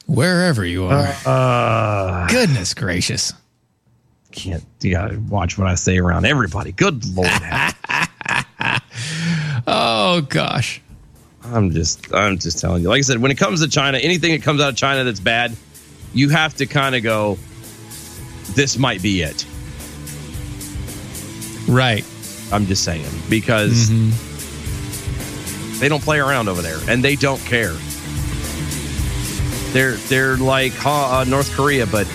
Wherever you are. Uh, Goodness gracious. Can't you gotta watch what I say around everybody. Good lord. oh gosh. I'm just I'm just telling you. Like I said, when it comes to China, anything that comes out of China that's bad, you have to kind of go, this might be it. Right. I'm just saying because they don't play around over there and they don't care. They're they're like uh, North Korea, but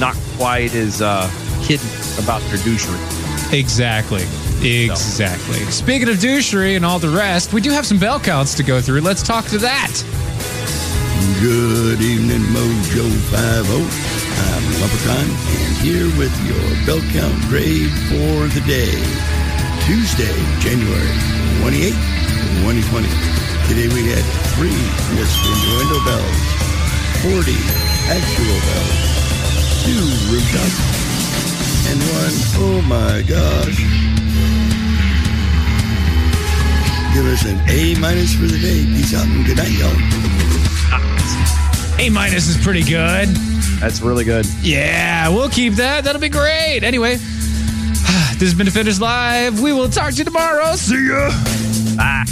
not quite as uh, hidden about their douchery. Exactly. Exactly. Speaking of douchery and all the rest, we do have some bell counts to go through. Let's talk to that. Good evening, Mojo 50. I'm Lumberton, and here with your bell count grade for the day. Tuesday, January 28th, 2020. Today we had three missed innuendo bells, 40 actual bells, two rooftops, and one, oh my gosh. Give us an A minus for the day. Peace out and good night, y'all. A minus is pretty good. That's really good. Yeah, we'll keep that. That'll be great. Anyway, this has been Defenders Live. We will talk to you tomorrow. See ya. Bye.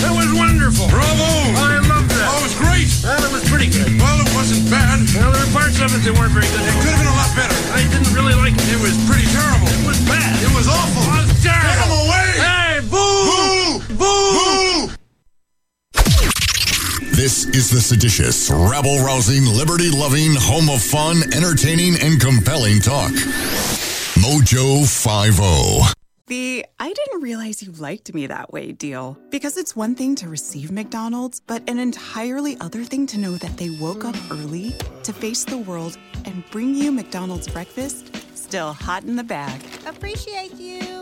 That was wonderful. Bravo! Oh, I love that. Oh, it was great. Well, it was pretty good. Well, it wasn't bad. Well, there were parts of it that weren't very good. It could have been a lot better. I didn't really like it. It was pretty terrible. It was bad. It was awful. It was terrible. Get him away! Hey, boo! Boo! Boo! This is the seditious, rabble rousing, liberty loving, home of fun, entertaining, and compelling talk. Mojo oh. 50. The I didn't realize you liked me that way deal. Because it's one thing to receive McDonald's, but an entirely other thing to know that they woke up early to face the world and bring you McDonald's breakfast still hot in the bag. Appreciate you.